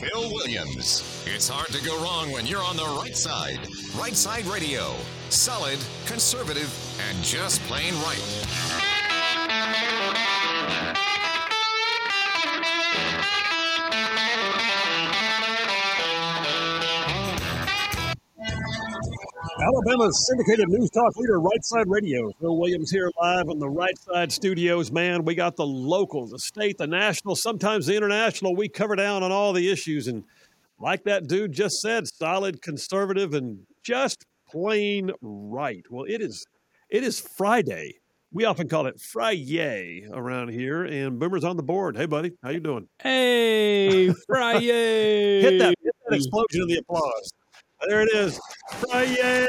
Phil Williams. It's hard to go wrong when you're on the right side. Right Side Radio. Solid, conservative, and just plain right. Alabama's syndicated news talk leader, Right Side Radio. Phil Williams here live on the Right Side Studios. Man, we got the local, the state, the national, sometimes the international. We cover down on all the issues. And like that dude just said, solid, conservative, and just plain right. Well, it is it is Friday. We often call it Friday around here, and Boomer's on the board. Hey, buddy, how you doing? Hey, Friday! Hit that, hit that explosion of the applause. There it is. Friday!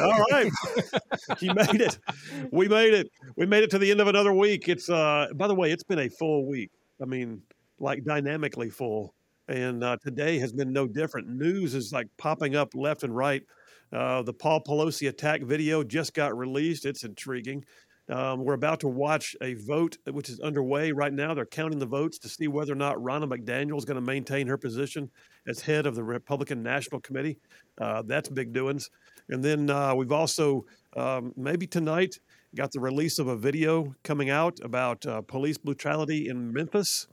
All right. you made it. We made it. We made it to the end of another week. It's uh by the way, it's been a full week. I mean, like dynamically full. And uh, today has been no different. News is like popping up left and right. Uh, the Paul Pelosi attack video just got released. It's intriguing. Um, we're about to watch a vote which is underway right now. They're counting the votes to see whether or not Ronna McDaniel is going to maintain her position as head of the Republican National Committee. Uh, that's big doings. And then uh, we've also, um, maybe tonight, got the release of a video coming out about uh, police brutality in Memphis.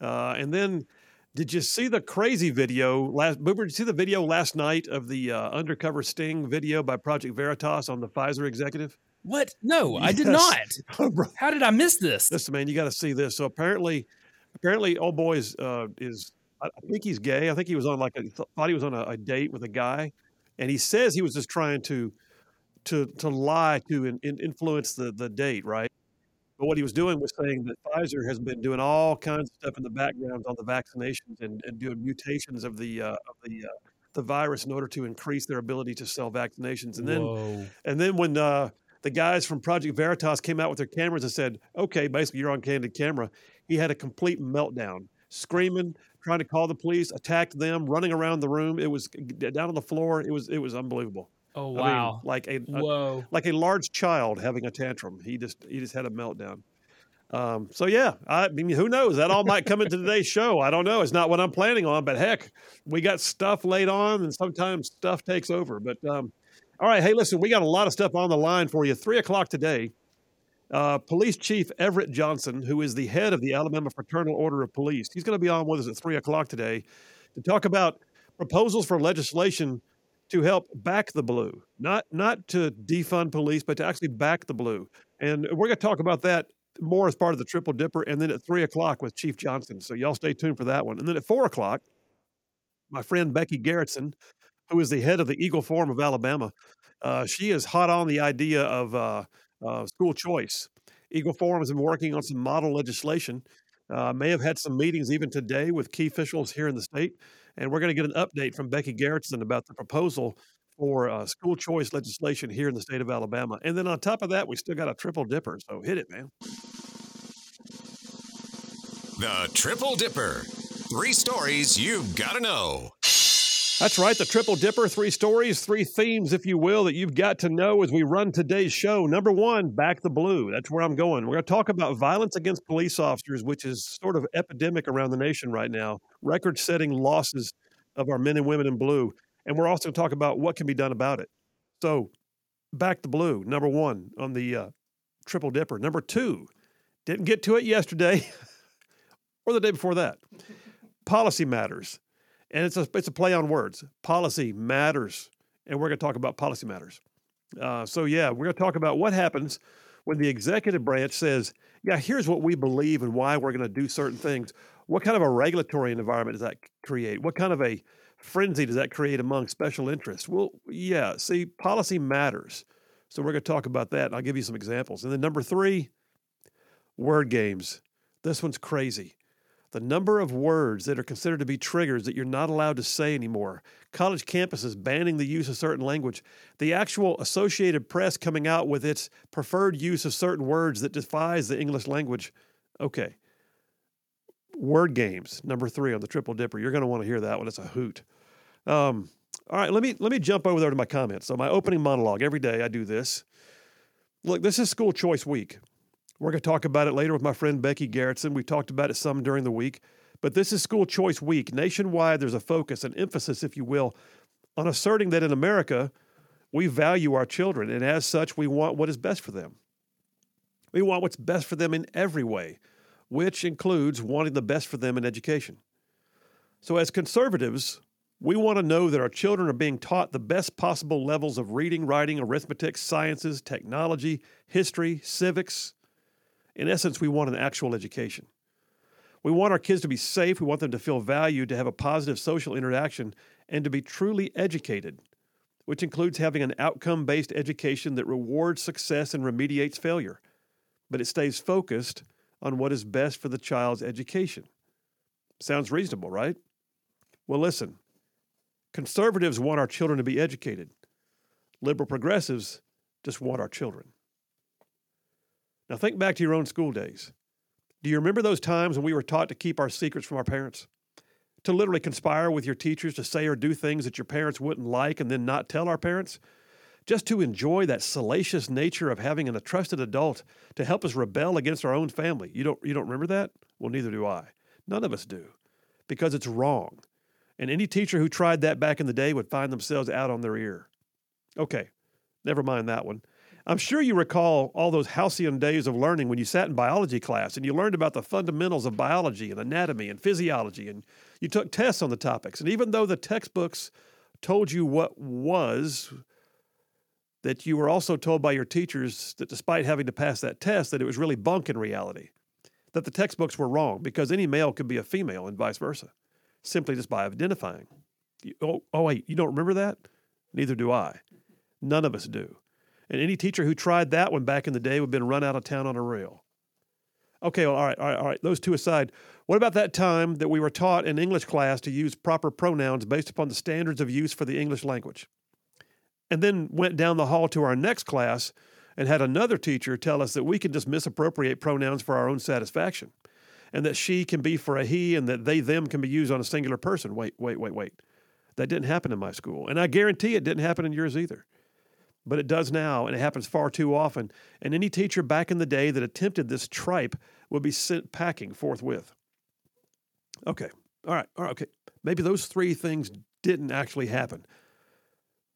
Uh, and then, did you see the crazy video last? Boomer, did you see the video last night of the uh, undercover sting video by Project Veritas on the Pfizer executive? What? No, I did not. How did I miss this? Listen, man, you got to see this. So apparently, apparently, old boy is uh, is I think he's gay. I think he was on like a thought he was on a, a date with a guy, and he says he was just trying to to to lie to in, in influence the the date, right? But what he was doing was saying that Pfizer has been doing all kinds of stuff in the background on the vaccinations and, and doing mutations of the uh, of the uh, the virus in order to increase their ability to sell vaccinations. And then Whoa. and then when uh, the guys from Project Veritas came out with their cameras and said, "Okay, basically you're on candid camera," he had a complete meltdown, screaming, trying to call the police, attacked them, running around the room. It was down on the floor. It was it was unbelievable. Oh I mean, wow. like a, a Whoa. like a large child having a tantrum. He just he just had a meltdown. Um, so yeah, I mean, who knows? That all might come into today's show. I don't know. It's not what I'm planning on, but heck, we got stuff laid on, and sometimes stuff takes over. But um, all right, hey, listen, we got a lot of stuff on the line for you. Three o'clock today. Uh, Police Chief Everett Johnson, who is the head of the Alabama Fraternal Order of Police, he's going to be on with us at three o'clock today to talk about proposals for legislation to help back the blue, not not to defund police, but to actually back the blue. And we're going to talk about that more as part of the Triple Dipper, and then at three o'clock with Chief Johnson. So y'all stay tuned for that one. And then at four o'clock, my friend Becky Gerritson, who is the head of the Eagle Forum of Alabama, uh, she is hot on the idea of uh, uh, school choice. Eagle Forum has been working on some model legislation. Uh, may have had some meetings even today with key officials here in the state, and we're going to get an update from Becky Gerritson about the proposal for uh, school choice legislation here in the state of Alabama. And then on top of that, we still got a triple dipper. So hit it, man. The Triple Dipper. Three stories you've got to know. That's right, the Triple Dipper, three stories, three themes, if you will, that you've got to know as we run today's show. Number one, back the blue. That's where I'm going. We're going to talk about violence against police officers, which is sort of epidemic around the nation right now, record setting losses of our men and women in blue. And we're also going to talk about what can be done about it. So, back the blue, number one on the uh, Triple Dipper. Number two, didn't get to it yesterday or the day before that. Policy matters and it's a it's a play on words. Policy matters, and we're going to talk about policy matters. Uh, so yeah, we're going to talk about what happens when the executive branch says, "Yeah, here's what we believe and why we're going to do certain things." What kind of a regulatory environment does that create? What kind of a frenzy does that create among special interests? Well, yeah, see, policy matters. So we're going to talk about that. And I'll give you some examples. And then number three, word games. This one's crazy the number of words that are considered to be triggers that you're not allowed to say anymore, college campuses banning the use of certain language, the actual Associated Press coming out with its preferred use of certain words that defies the English language. Okay. Word games, number three on the Triple Dipper. You're going to want to hear that one. It's a hoot. Um, all right, let me let me jump over there to my comments. So my opening monologue every day I do this. Look, this is school choice week. We're going to talk about it later with my friend Becky Gerritson. We talked about it some during the week. But this is school choice week. Nationwide, there's a focus, an emphasis, if you will, on asserting that in America, we value our children, and as such, we want what is best for them. We want what's best for them in every way, which includes wanting the best for them in education. So, as conservatives, we want to know that our children are being taught the best possible levels of reading, writing, arithmetic, sciences, technology, history, civics. In essence, we want an actual education. We want our kids to be safe. We want them to feel valued, to have a positive social interaction, and to be truly educated, which includes having an outcome based education that rewards success and remediates failure, but it stays focused on what is best for the child's education. Sounds reasonable, right? Well, listen conservatives want our children to be educated, liberal progressives just want our children. Now, think back to your own school days. Do you remember those times when we were taught to keep our secrets from our parents? To literally conspire with your teachers to say or do things that your parents wouldn't like and then not tell our parents? Just to enjoy that salacious nature of having a trusted adult to help us rebel against our own family. You don't, you don't remember that? Well, neither do I. None of us do, because it's wrong. And any teacher who tried that back in the day would find themselves out on their ear. Okay, never mind that one. I'm sure you recall all those halcyon days of learning when you sat in biology class and you learned about the fundamentals of biology and anatomy and physiology, and you took tests on the topics. And even though the textbooks told you what was, that you were also told by your teachers that despite having to pass that test, that it was really bunk in reality, that the textbooks were wrong because any male could be a female and vice versa, simply just by identifying. You, oh, oh, wait, you don't remember that? Neither do I. None of us do. And any teacher who tried that one back in the day would have been run out of town on a rail. Okay, well, all right, all right, all right. Those two aside, what about that time that we were taught in English class to use proper pronouns based upon the standards of use for the English language? And then went down the hall to our next class and had another teacher tell us that we can just misappropriate pronouns for our own satisfaction and that she can be for a he and that they, them can be used on a singular person. Wait, wait, wait, wait. That didn't happen in my school. And I guarantee it didn't happen in yours either but it does now, and it happens far too often. And any teacher back in the day that attempted this tripe would be sent packing forthwith. Okay, all right, all right, okay. Maybe those three things didn't actually happen.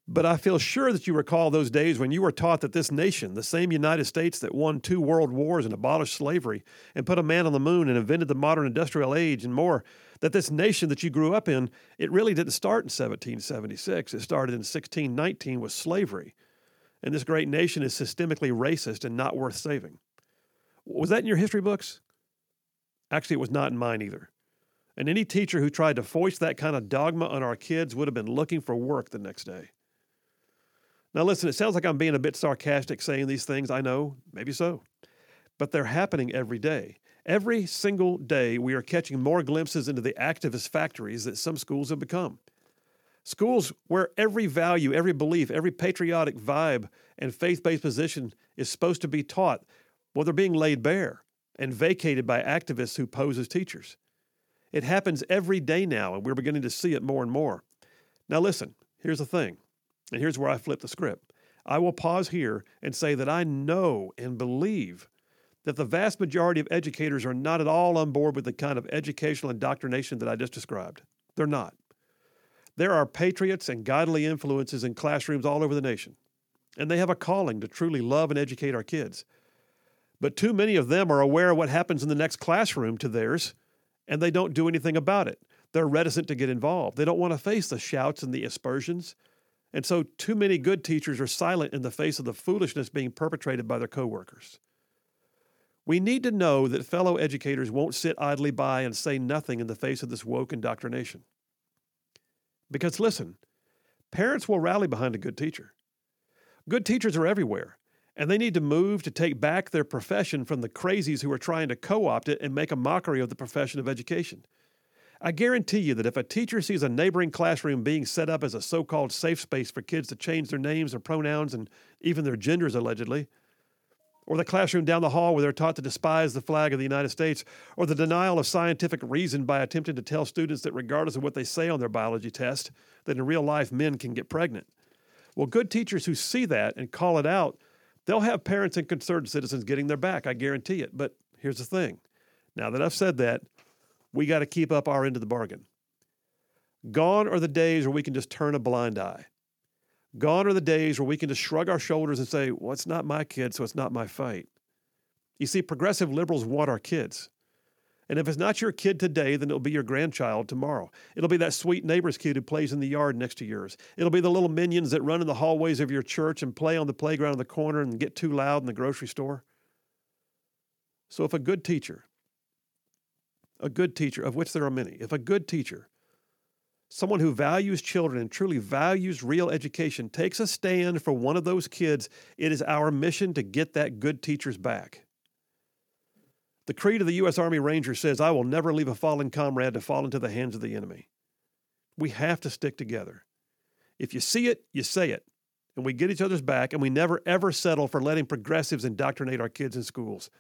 But I feel sure that you recall those days when you were taught that this nation, the same United States that won two world wars and abolished slavery and put a man on the moon and invented the modern industrial age and more, that this nation that you grew up in, it really didn't start in 1776. It started in 1619 with slavery and this great nation is systemically racist and not worth saving. Was that in your history books? Actually, it was not in mine either. And any teacher who tried to foist that kind of dogma on our kids would have been looking for work the next day. Now, listen, it sounds like I'm being a bit sarcastic saying these things. I know, maybe so. But they're happening every day. Every single day, we are catching more glimpses into the activist factories that some schools have become. Schools where every value, every belief, every patriotic vibe and faith based position is supposed to be taught, well, they're being laid bare and vacated by activists who pose as teachers. It happens every day now, and we're beginning to see it more and more. Now, listen, here's the thing, and here's where I flip the script. I will pause here and say that I know and believe that the vast majority of educators are not at all on board with the kind of educational indoctrination that I just described. They're not. There are patriots and godly influences in classrooms all over the nation, and they have a calling to truly love and educate our kids. But too many of them are aware of what happens in the next classroom to theirs, and they don't do anything about it. They're reticent to get involved. They don't want to face the shouts and the aspersions. And so, too many good teachers are silent in the face of the foolishness being perpetrated by their coworkers. We need to know that fellow educators won't sit idly by and say nothing in the face of this woke indoctrination. Because listen, parents will rally behind a good teacher. Good teachers are everywhere, and they need to move to take back their profession from the crazies who are trying to co opt it and make a mockery of the profession of education. I guarantee you that if a teacher sees a neighboring classroom being set up as a so called safe space for kids to change their names or pronouns and even their genders allegedly, or the classroom down the hall where they're taught to despise the flag of the United States, or the denial of scientific reason by attempting to tell students that regardless of what they say on their biology test, that in real life men can get pregnant. Well, good teachers who see that and call it out, they'll have parents and concerned citizens getting their back, I guarantee it. But here's the thing now that I've said that, we got to keep up our end of the bargain. Gone are the days where we can just turn a blind eye. Gone are the days where we can just shrug our shoulders and say, well, it's not my kid, so it's not my fight. You see, progressive liberals want our kids. And if it's not your kid today, then it'll be your grandchild tomorrow. It'll be that sweet neighbor's kid who plays in the yard next to yours. It'll be the little minions that run in the hallways of your church and play on the playground in the corner and get too loud in the grocery store. So if a good teacher, a good teacher, of which there are many, if a good teacher, someone who values children and truly values real education, takes a stand for one of those kids, it is our mission to get that good teacher's back. The creed of the U.S. Army Ranger says, I will never leave a fallen comrade to fall into the hands of the enemy. We have to stick together. If you see it, you say it. And we get each other's back, and we never ever settle for letting progressives indoctrinate our kids in schools.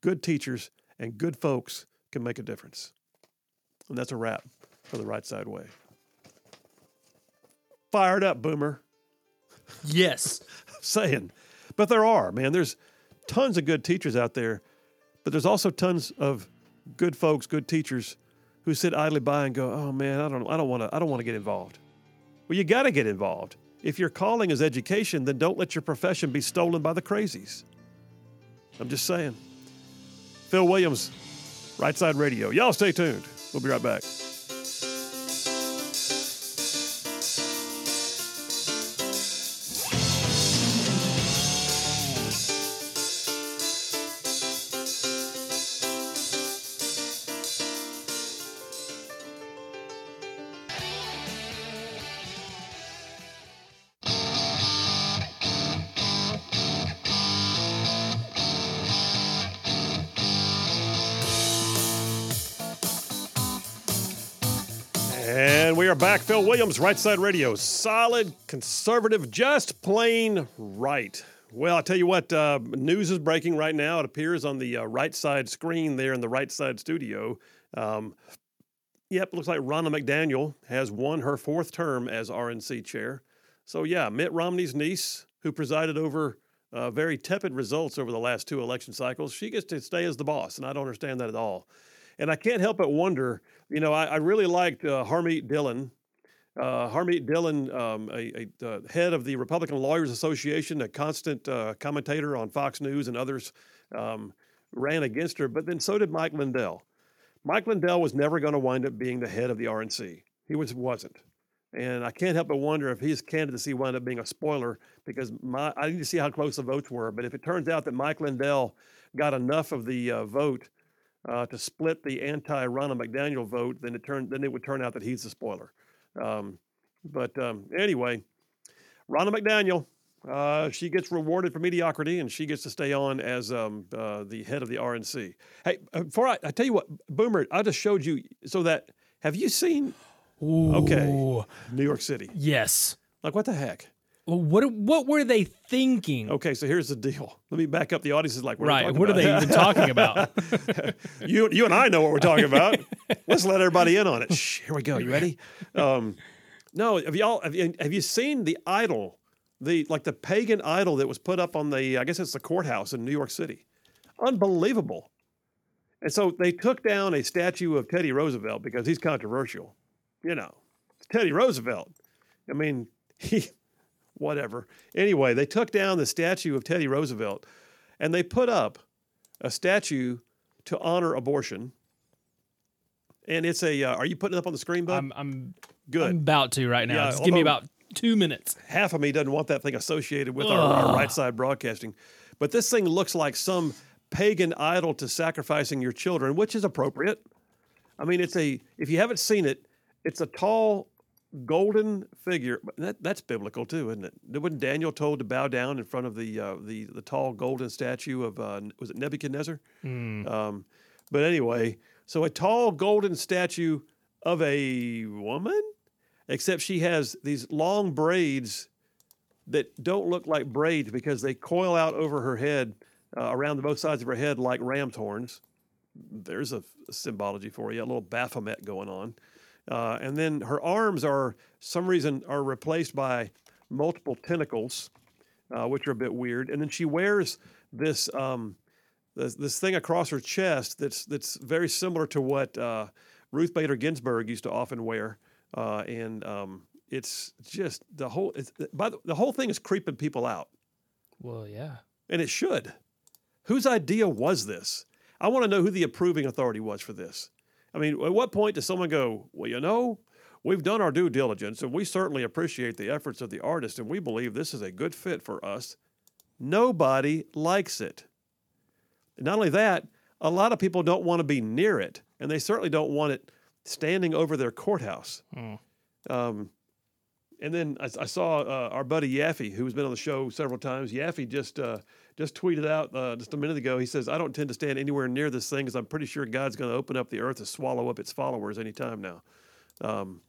Good teachers and good folks can make a difference. And that's a wrap for the right side way. Fired up, boomer. Yes. I'm saying. But there are, man. There's tons of good teachers out there but there's also tons of good folks, good teachers who sit idly by and go, "Oh man, I don't I don't want to I don't want to get involved." Well, you got to get involved. If your calling is education, then don't let your profession be stolen by the crazies. I'm just saying. Phil Williams, Right Side Radio. Y'all stay tuned. We'll be right back. Williams, Right Side Radio. Solid, conservative, just plain right. Well, I'll tell you what, uh, news is breaking right now. It appears on the uh, right side screen there in the right side studio. Um, yep, looks like Ronna McDaniel has won her fourth term as RNC chair. So, yeah, Mitt Romney's niece, who presided over uh, very tepid results over the last two election cycles, she gets to stay as the boss. And I don't understand that at all. And I can't help but wonder, you know, I, I really liked uh, Harmeet Dillon. Uh, Harmeet Dillon, um, a, a uh, head of the Republican Lawyers Association, a constant uh, commentator on Fox News and others, um, ran against her. But then so did Mike Lindell. Mike Lindell was never going to wind up being the head of the RNC. He was wasn't. And I can't help but wonder if his candidacy wound up being a spoiler because my, I need to see how close the votes were. But if it turns out that Mike Lindell got enough of the uh, vote uh, to split the anti-Ronna McDaniel vote, then it turned then it would turn out that he's the spoiler. Um, but um, anyway, Ronna McDaniel, uh, she gets rewarded for mediocrity, and she gets to stay on as um, uh, the head of the RNC. Hey, uh, before I, I tell you what, Boomer, I just showed you so that have you seen? Ooh. Okay, New York City. Yes. Like what the heck? Well, what what were they thinking? Okay, so here's the deal. Let me back up. The audience is like, what right. Are what are they even talking about? you, you and I know what we're talking about. Let's let everybody in on it. Shh, here we go. You ready? Um, no, have y'all have you, have you seen the idol, the like the pagan idol that was put up on the I guess it's the courthouse in New York City? Unbelievable. And so they took down a statue of Teddy Roosevelt because he's controversial. You know, Teddy Roosevelt. I mean, he whatever. Anyway, they took down the statue of Teddy Roosevelt and they put up a statue to honor abortion. And it's a, uh, are you putting it up on the screen, bud? I'm I'm Good. I'm about to right now. Yeah, Just give me about two minutes. Half of me doesn't want that thing associated with our, our right side broadcasting. But this thing looks like some pagan idol to sacrificing your children, which is appropriate. I mean, it's a, if you haven't seen it, it's a tall golden figure. That, that's biblical too, isn't it? Wasn't Daniel told to bow down in front of the uh, the the tall golden statue of uh, was it Nebuchadnezzar? Um, but anyway, so a tall golden statue of a woman, except she has these long braids that don't look like braids because they coil out over her head, uh, around the both sides of her head like ram's horns. There's a, a symbology for you, a little Baphomet going on. Uh, and then her arms are, some reason, are replaced by multiple tentacles, uh, which are a bit weird. And then she wears this um, this, this thing across her chest that's that's very similar to what uh, Ruth Bader Ginsburg used to often wear, uh, and um, it's just the whole. It's, by the, the whole thing is creeping people out, Well, yeah. and it should. Whose idea was this? I want to know who the approving authority was for this. I mean, at what point does someone go, well, you know, we've done our due diligence and we certainly appreciate the efforts of the artist and we believe this is a good fit for us? Nobody likes it. And not only that, a lot of people don't want to be near it, and they certainly don't want it standing over their courthouse. Um, and then I, I saw uh, our buddy Yaffe, who's been on the show several times. Yaffe just uh, just tweeted out uh, just a minute ago. He says, "I don't tend to stand anywhere near this thing because I'm pretty sure God's going to open up the earth to swallow up its followers anytime now." Um,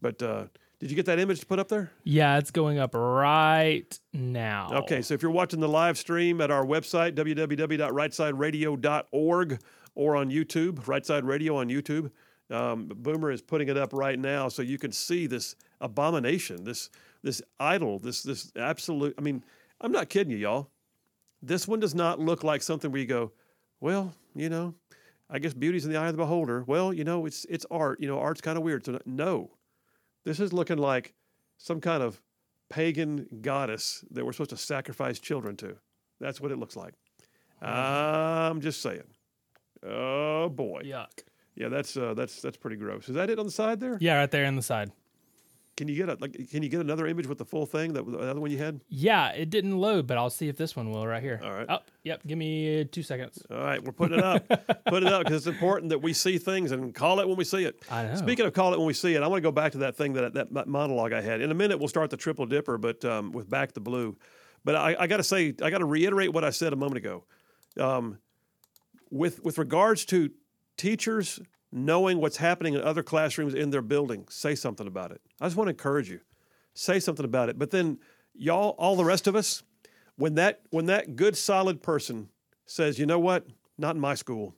but uh, did you get that image to put up there? Yeah, it's going up right now. Okay, so if you're watching the live stream at our website, www.rightsideradio.org, or on YouTube, Right Side Radio on YouTube, um, Boomer is putting it up right now so you can see this abomination, this this idol, this this absolute. I mean, I'm not kidding you, y'all. This one does not look like something where you go, well, you know, I guess beauty's in the eye of the beholder. Well, you know, it's it's art. You know, art's kind of weird. So no, this is looking like some kind of pagan goddess that we're supposed to sacrifice children to. That's what it looks like. I'm just saying. Oh boy. Yuck. Yeah, that's uh, that's that's pretty gross. Is that it on the side there? Yeah, right there on the side. Can you get a like? Can you get another image with the full thing? That the other one you had. Yeah, it didn't load, but I'll see if this one will right here. All right. Oh, yep. Give me uh, two seconds. All right, we're putting it up. Put it up because it's important that we see things and call it when we see it. I know. Speaking of call it when we see it, I want to go back to that thing that that monologue I had. In a minute, we'll start the triple dipper, but um, with back the blue. But I, I got to say, I got to reiterate what I said a moment ago. Um, with with regards to teachers knowing what's happening in other classrooms in their building, say something about it. I just want to encourage you. Say something about it. But then y'all, all the rest of us, when that when that good solid person says, you know what, not in my school,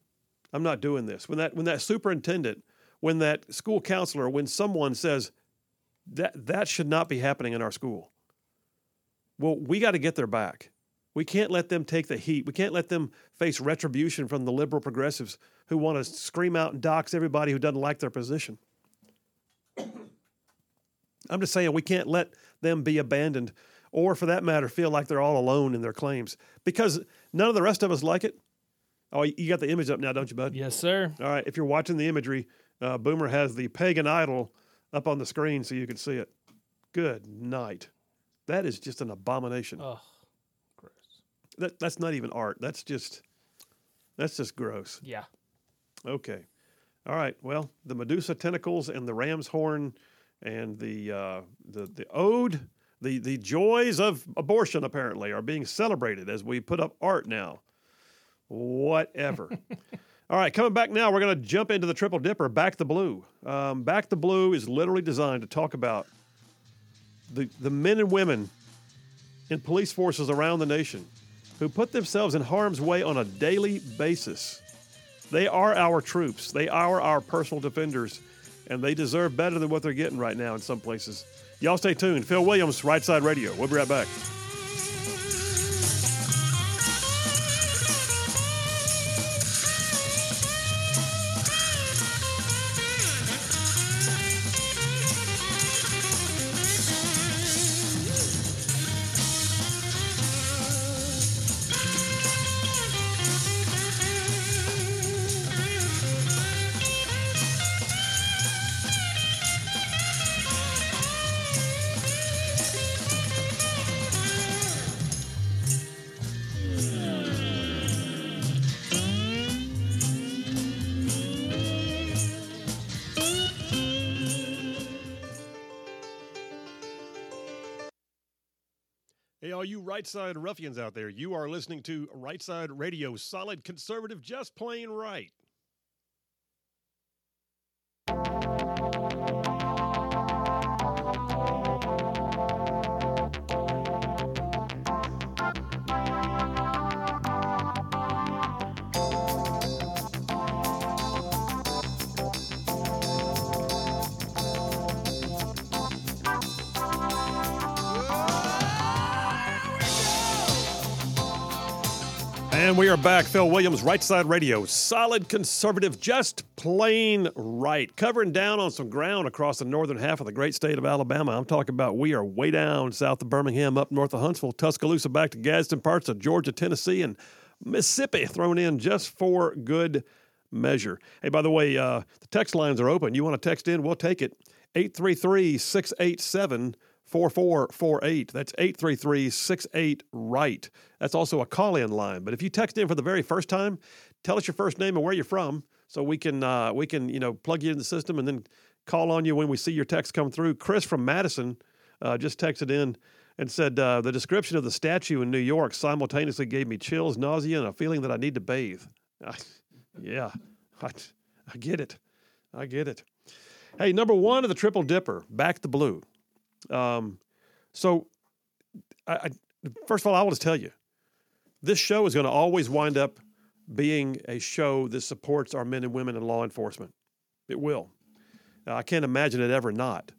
I'm not doing this. When that when that superintendent, when that school counselor, when someone says that that should not be happening in our school, well, we got to get their back. We can't let them take the heat. We can't let them face retribution from the liberal progressives who want to scream out and dox everybody who doesn't like their position. I'm just saying we can't let them be abandoned or, for that matter, feel like they're all alone in their claims because none of the rest of us like it. Oh, you got the image up now, don't you, bud? Yes, sir. All right. If you're watching the imagery, uh, Boomer has the pagan idol up on the screen so you can see it. Good night. That is just an abomination. Oh. That, that's not even art. That's just that's just gross. Yeah. Okay. All right. Well, the Medusa tentacles and the ram's horn and the uh, the the ode, the the joys of abortion apparently are being celebrated as we put up art now. Whatever. All right, coming back now, we're going to jump into the triple dipper. Back the blue. Um, back the blue is literally designed to talk about the the men and women in police forces around the nation who put themselves in harm's way on a daily basis. They are our troops. They are our personal defenders, and they deserve better than what they're getting right now in some places. Y'all stay tuned. Phil Williams, Right Side Radio. We'll be right back. Right side ruffians out there, you are listening to Right Side Radio, solid conservative, just plain right. And we are back. Phil Williams, Right Side Radio. Solid conservative, just plain right. Covering down on some ground across the northern half of the great state of Alabama. I'm talking about we are way down south of Birmingham, up north of Huntsville, Tuscaloosa, back to Gadsden, parts of Georgia, Tennessee, and Mississippi thrown in just for good measure. Hey, by the way, uh, the text lines are open. You want to text in? We'll take it. 833 687 4448. That's 833 68 right. That's also a call in line. But if you text in for the very first time, tell us your first name and where you're from so we can, uh, we can you know, plug you in the system and then call on you when we see your text come through. Chris from Madison uh, just texted in and said uh, the description of the statue in New York simultaneously gave me chills, nausea, and a feeling that I need to bathe. yeah, I, I get it. I get it. Hey, number one of the Triple Dipper, Back the Blue. Um, so, I, I, first of all, I will just tell you, this show is going to always wind up being a show that supports our men and women in law enforcement. It will. Uh, I can't imagine it ever not.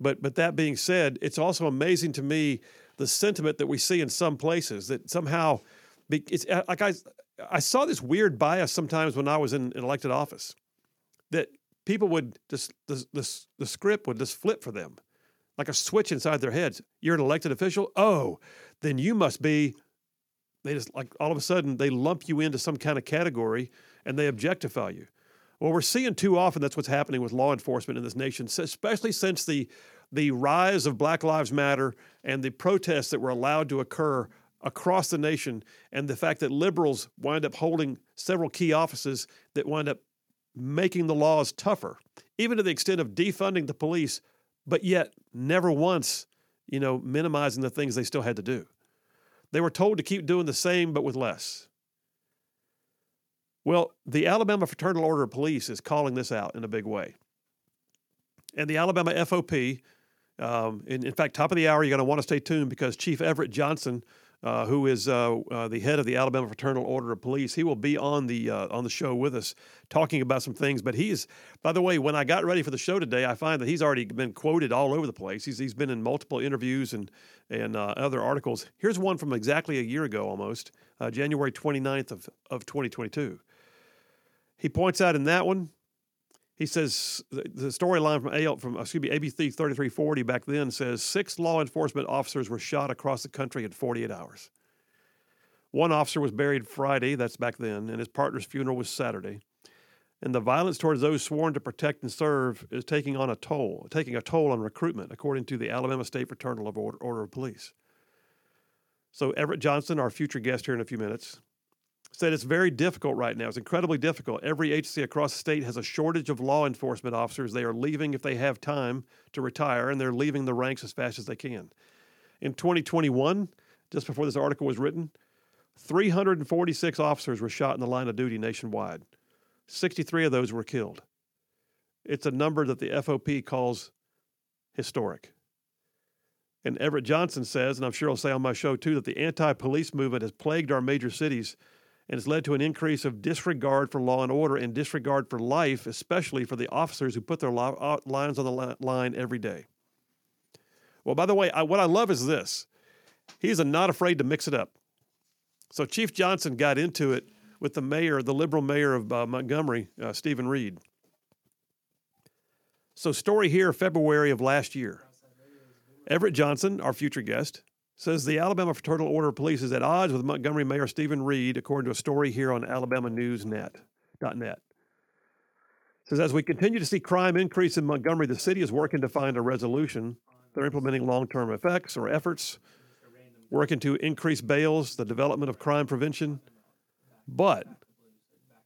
But but that being said, it's also amazing to me the sentiment that we see in some places that somehow it's uh, like I I saw this weird bias sometimes when I was in, in elected office that people would just the, the, the script would just flip for them like a switch inside their heads. You're an elected official? Oh, then you must be. They just like all of a sudden they lump you into some kind of category and they objectify you. Well, we're seeing too often that's what's happening with law enforcement in this nation, especially since the the rise of Black Lives Matter and the protests that were allowed to occur across the nation, and the fact that liberals wind up holding several key offices that wind up making the laws tougher, even to the extent of defunding the police but yet never once, you know, minimizing the things they still had to do. They were told to keep doing the same, but with less. Well, the Alabama Fraternal Order of Police is calling this out in a big way. And the Alabama FOP, um, in, in fact, top of the hour, you're going to want to stay tuned because Chief Everett Johnson uh, who is uh, uh, the head of the Alabama Fraternal Order of Police. He will be on the uh, on the show with us, talking about some things. But he's, by the way, when I got ready for the show today, I find that he's already been quoted all over the place. He's he's been in multiple interviews and and uh, other articles. Here's one from exactly a year ago, almost uh, January 29th of of 2022. He points out in that one he says the storyline from AL, from excuse me ABC 3340 back then says six law enforcement officers were shot across the country in 48 hours. One officer was buried Friday, that's back then, and his partner's funeral was Saturday. And the violence towards those sworn to protect and serve is taking on a toll, taking a toll on recruitment, according to the Alabama State Fraternal Order, Order of Police. So Everett Johnson, our future guest here in a few minutes, said it's very difficult right now. It's incredibly difficult. Every agency across the state has a shortage of law enforcement officers. They are leaving if they have time to retire, and they're leaving the ranks as fast as they can. In 2021, just before this article was written, 346 officers were shot in the line of duty nationwide. 63 of those were killed. It's a number that the FOP calls historic. And Everett Johnson says, and I'm sure I'll say on my show too, that the anti police movement has plagued our major cities and has led to an increase of disregard for law and order and disregard for life, especially for the officers who put their uh, lives on the line every day. Well, by the way, I, what I love is this he's not afraid to mix it up. So Chief Johnson got into it with the mayor, the liberal mayor of uh, Montgomery, uh, Steven Reed. So, story here, February of last year. Everett Johnson, our future guest, says the Alabama Fraternal Order of Police is at odds with Montgomery Mayor Steven Reed, according to a story here on alabamanews.net. Says as we continue to see crime increase in Montgomery, the city is working to find a resolution. They're implementing long-term effects or efforts, working to increase bails, the development of crime prevention. But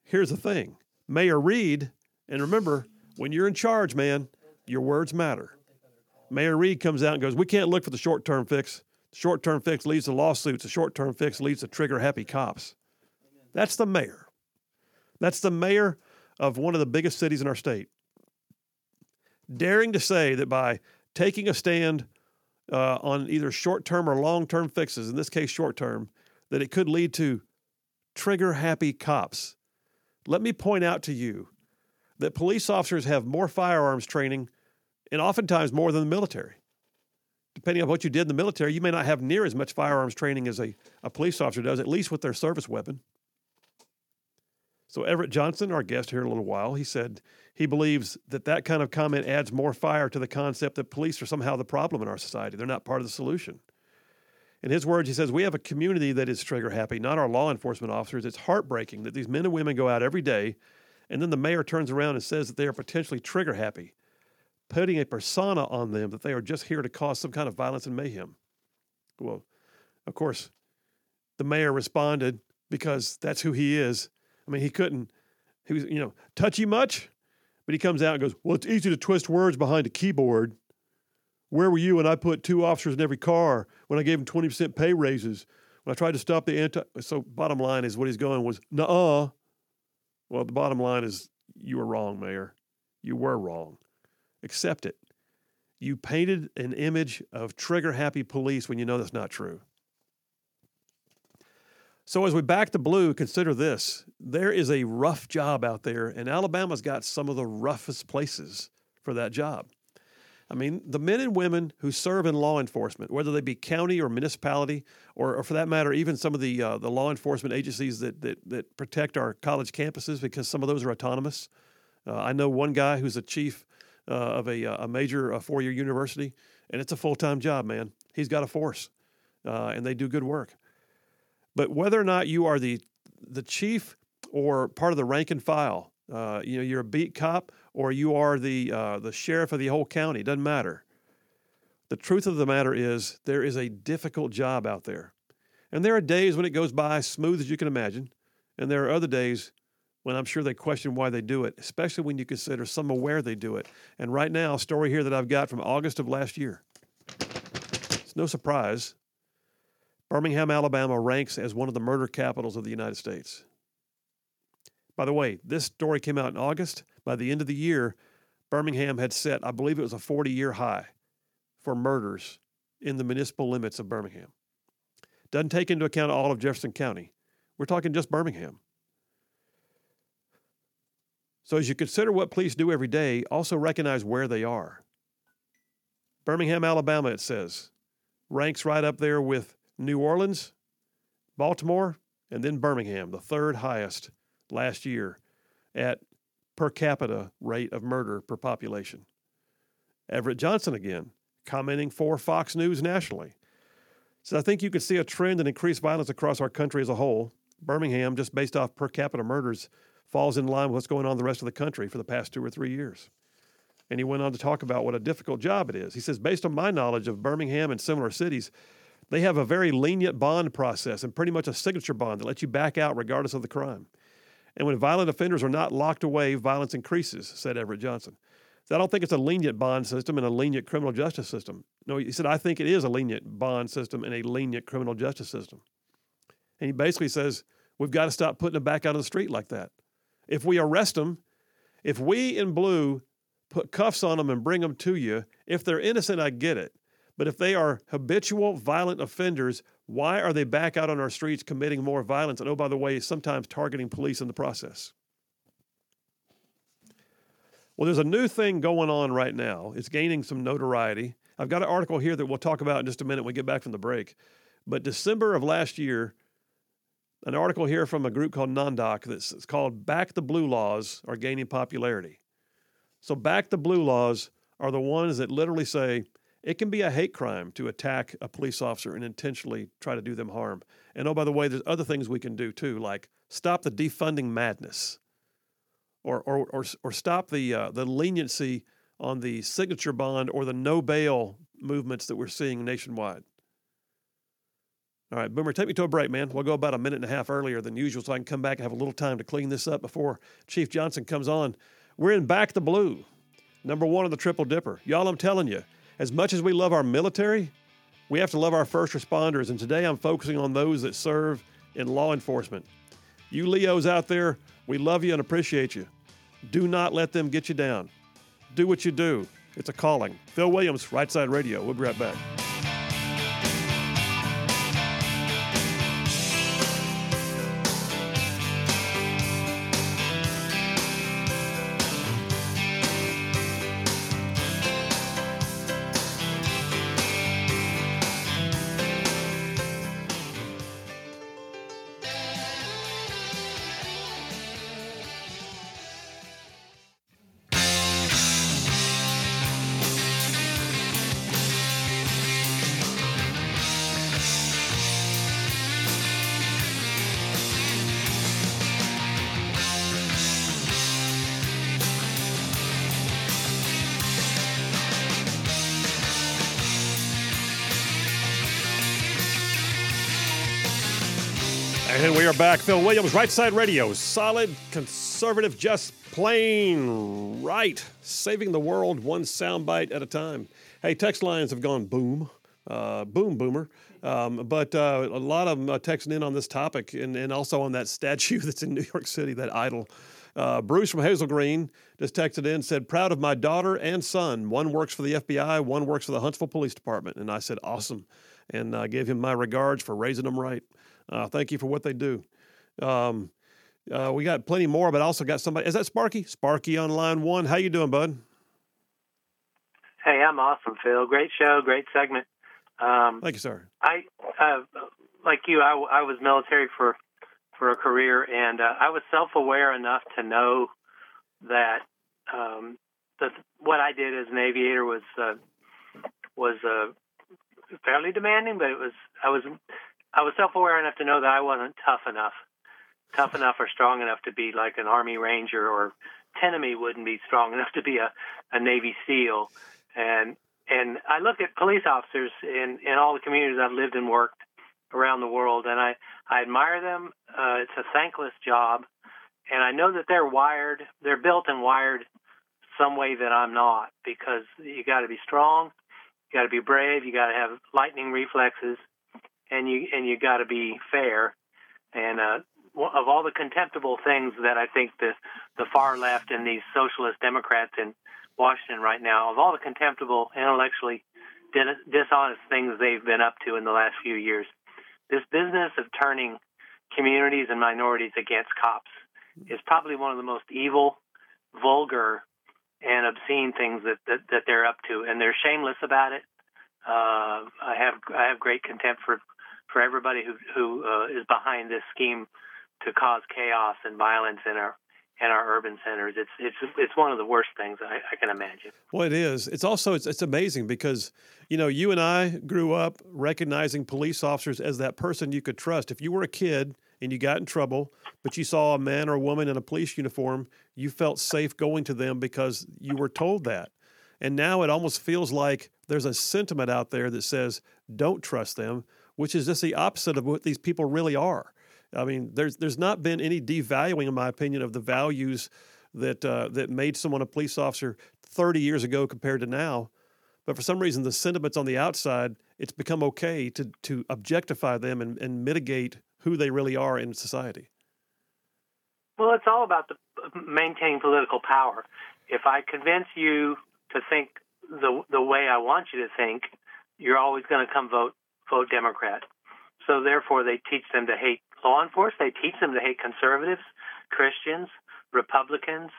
here's the thing, Mayor Reed, and remember, when you're in charge, man, your words matter. Mayor Reed comes out and goes, "We can't look for the short-term fix." Short term fix leads to lawsuits. A short term fix leads to trigger happy cops. That's the mayor. That's the mayor of one of the biggest cities in our state. Daring to say that by taking a stand uh, on either short term or long term fixes, in this case, short term, that it could lead to trigger happy cops. Let me point out to you that police officers have more firearms training and oftentimes more than the military. Depending on what you did in the military, you may not have near as much firearms training as a, a police officer does, at least with their service weapon. So, Everett Johnson, our guest here in a little while, he said he believes that that kind of comment adds more fire to the concept that police are somehow the problem in our society. They're not part of the solution. In his words, he says, We have a community that is trigger happy, not our law enforcement officers. It's heartbreaking that these men and women go out every day and then the mayor turns around and says that they are potentially trigger happy, putting a persona on them that they are just here to cause some kind of violence and mayhem. Well, of course, the mayor responded because that's who he is. I mean, he couldn't, he was, you know, touchy much, but he comes out and goes, Well, it's easy to twist words behind a keyboard. Where were you when I put two officers in every car, when I gave them 20% pay raises, when I tried to stop the anti. So, bottom line is what he's going was, Nuh uh. Well, the bottom line is you were wrong, Mayor. You were wrong. Accept it. You painted an image of trigger happy police when you know that's not true. So, as we back to blue, consider this there is a rough job out there, and Alabama's got some of the roughest places for that job. I mean, the men and women who serve in law enforcement, whether they be county or municipality, or, or for that matter, even some of the uh, the law enforcement agencies that, that that protect our college campuses, because some of those are autonomous. Uh, I know one guy who's a chief uh, of a, uh, a major uh, four year university, and it's a full time job, man. He's got a force, uh, and they do good work. But whether or not you are the the chief or part of the rank and file, you know, you're a beat cop or you are the the sheriff of the whole county. Doesn't matter. The truth of the matter is there is a difficult job out there, and there are days when it goes by smooth as you can imagine, and there are other days when I'm sure they question why they do it, especially when you consider some of where they do it. And right now, story here that I've got from August of last year. It's no surprise. Birmingham, Alabama ranks as one of the murder capitals of the United States. By the way, this story came out in August. By the end of the year, Birmingham had set, I believe it was a 40 year high for murders in the municipal limits of Birmingham. Doesn't take into account all of Jefferson County. We're talking just Birmingham. So, as you consider what police do every day, also recognize where they are. Birmingham, Alabama, it says, ranks right up there with New Orleans, Baltimore, and then Birmingham, the third highest last year at per capita rate of murder per population. Everett Johnson again, commenting for Fox News nationally. So I think you could see a trend in increased violence across our country as a whole. Birmingham, just based off per capita murders, falls in line with what's going on in the rest of the country for the past two or three years. And he went on to talk about what a difficult job it is. He says, based on my knowledge of Birmingham and similar cities, they have a very lenient bond process and pretty much a signature bond that lets you back out regardless of the crime. And when violent offenders are not locked away, violence increases, said Everett Johnson. So I don't think it's a lenient bond system and a lenient criminal justice system. No, he said, I think it is a lenient bond system and a lenient criminal justice system. And he basically says, we've got to stop putting them back out on the street like that. If we arrest them, if we in blue put cuffs on them and bring them to you, if they're innocent, I get it. But if they are habitual violent offenders, why are they back out on our streets committing more violence? And oh, by the way, sometimes targeting police in the process. Well, there's a new thing going on right now. It's gaining some notoriety. I've got an article here that we'll talk about in just a minute when we get back from the break. But December of last year, an article here from a group called NONDOC that's called Back the Blue Laws are gaining popularity. So, Back the Blue Laws are the ones that literally say it can be a hate crime to attack a police officer and intentionally try to do them harm. And oh, by the way, there's other things we can do too, like stop the defunding madness, or or or, or stop the uh, the leniency on the signature bond or the no bail movements that we're seeing nationwide. All right, Boomer, take me to a break, man. We'll go about a minute and a half earlier than usual so I can come back and have a little time to clean this up before Chief Johnson comes on. We're in Back the Blue, number one on the Triple Dipper. Y'all, I'm telling you, as much as we love our military, we have to love our first responders. And today I'm focusing on those that serve in law enforcement. You Leos out there, we love you and appreciate you. Do not let them get you down. Do what you do. It's a calling. Phil Williams, Right Side Radio. We'll be right back. We are back. Phil Williams, Right Side Radio. Solid, conservative, just plain right. Saving the world one soundbite at a time. Hey, text lines have gone boom. Uh, boom, boomer. Um, but uh, a lot of them uh, texting in on this topic and, and also on that statue that's in New York City, that idol. Uh, Bruce from Hazel Green just texted in said, Proud of my daughter and son. One works for the FBI, one works for the Huntsville Police Department. And I said, Awesome. And I uh, gave him my regards for raising them right. Uh, thank you for what they do. Um, uh, we got plenty more, but also got somebody. Is that Sparky? Sparky on line one. How you doing, bud? Hey, I'm awesome, Phil. Great show, great segment. Um, Thank you, sir. I, uh, like you, I, I, was military for for a career, and uh, I was self-aware enough to know that um, that what I did as an aviator was uh, was uh, fairly demanding, but it was I was I was self-aware enough to know that I wasn't tough enough, tough enough or strong enough to be like an Army Ranger, or Tenemy wouldn't be strong enough to be a, a Navy SEAL. And and I look at police officers in in all the communities I've lived and worked around the world, and I I admire them. Uh, it's a thankless job, and I know that they're wired, they're built and wired some way that I'm not, because you got to be strong, you got to be brave, you got to have lightning reflexes, and you and you got to be fair. And uh, of all the contemptible things that I think the the far left and these socialist Democrats in Washington right now, of all the contemptible, intellectually dishonest things they've been up to in the last few years, this business of turning communities and minorities against cops is probably one of the most evil, vulgar, and obscene things that, that, that they're up to, and they're shameless about it. Uh, I have I have great contempt for for everybody who who uh, is behind this scheme to cause chaos and violence in our in our urban centers. It's it's it's one of the worst things I, I, can imagine. Well, it is. It's also it's, it's amazing because you know you and I grew up recognizing police officers as that person you could trust. If you were a kid and you got in trouble, but you saw a man or a woman in a police uniform, you felt safe going to them because you were told that. And now it almost feels like there's a sentiment out there that says don't trust them which is just the opposite of what these people really are. I mean, there's there's not been any devaluing, in my opinion, of the values that uh, that made someone a police officer 30 years ago compared to now. But for some reason, the sentiments on the outside, it's become okay to to objectify them and, and mitigate who they really are in society. Well, it's all about the, maintaining political power. If I convince you to think the the way I want you to think, you're always going to come vote vote Democrat. So therefore, they teach them to hate law enforcement. They teach them to hate conservatives, Christians, Republicans,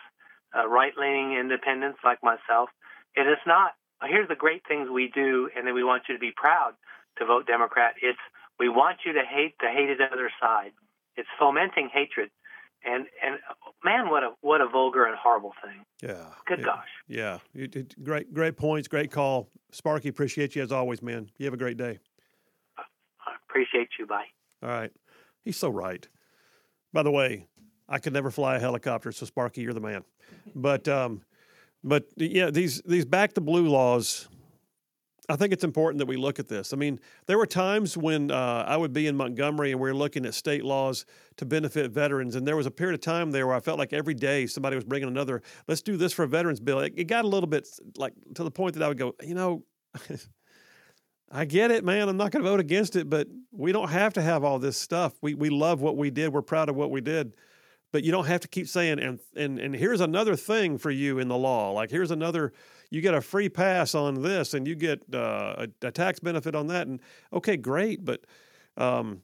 uh, right-leaning independents like myself. It is not. Here's the great things we do, and then we want you to be proud to vote Democrat. It's we want you to hate the hated other side. It's fomenting hatred, and and man, what a what a vulgar and horrible thing. Yeah. Good gosh. Yeah. great great points. Great call, Sparky. Appreciate you as always, man. You have a great day. Appreciate you. Bye. All right. He's so right. By the way, I could never fly a helicopter, so Sparky, you're the man. But um, but yeah, these these back to blue laws. I think it's important that we look at this. I mean, there were times when uh, I would be in Montgomery and we were looking at state laws to benefit veterans, and there was a period of time there where I felt like every day somebody was bringing another. Let's do this for a veterans bill. It, it got a little bit like to the point that I would go, you know. I get it, man. I'm not going to vote against it, but we don't have to have all this stuff. We we love what we did. We're proud of what we did. But you don't have to keep saying and and and here's another thing for you in the law. Like here's another you get a free pass on this and you get uh, a, a, tax benefit on that and okay, great, but um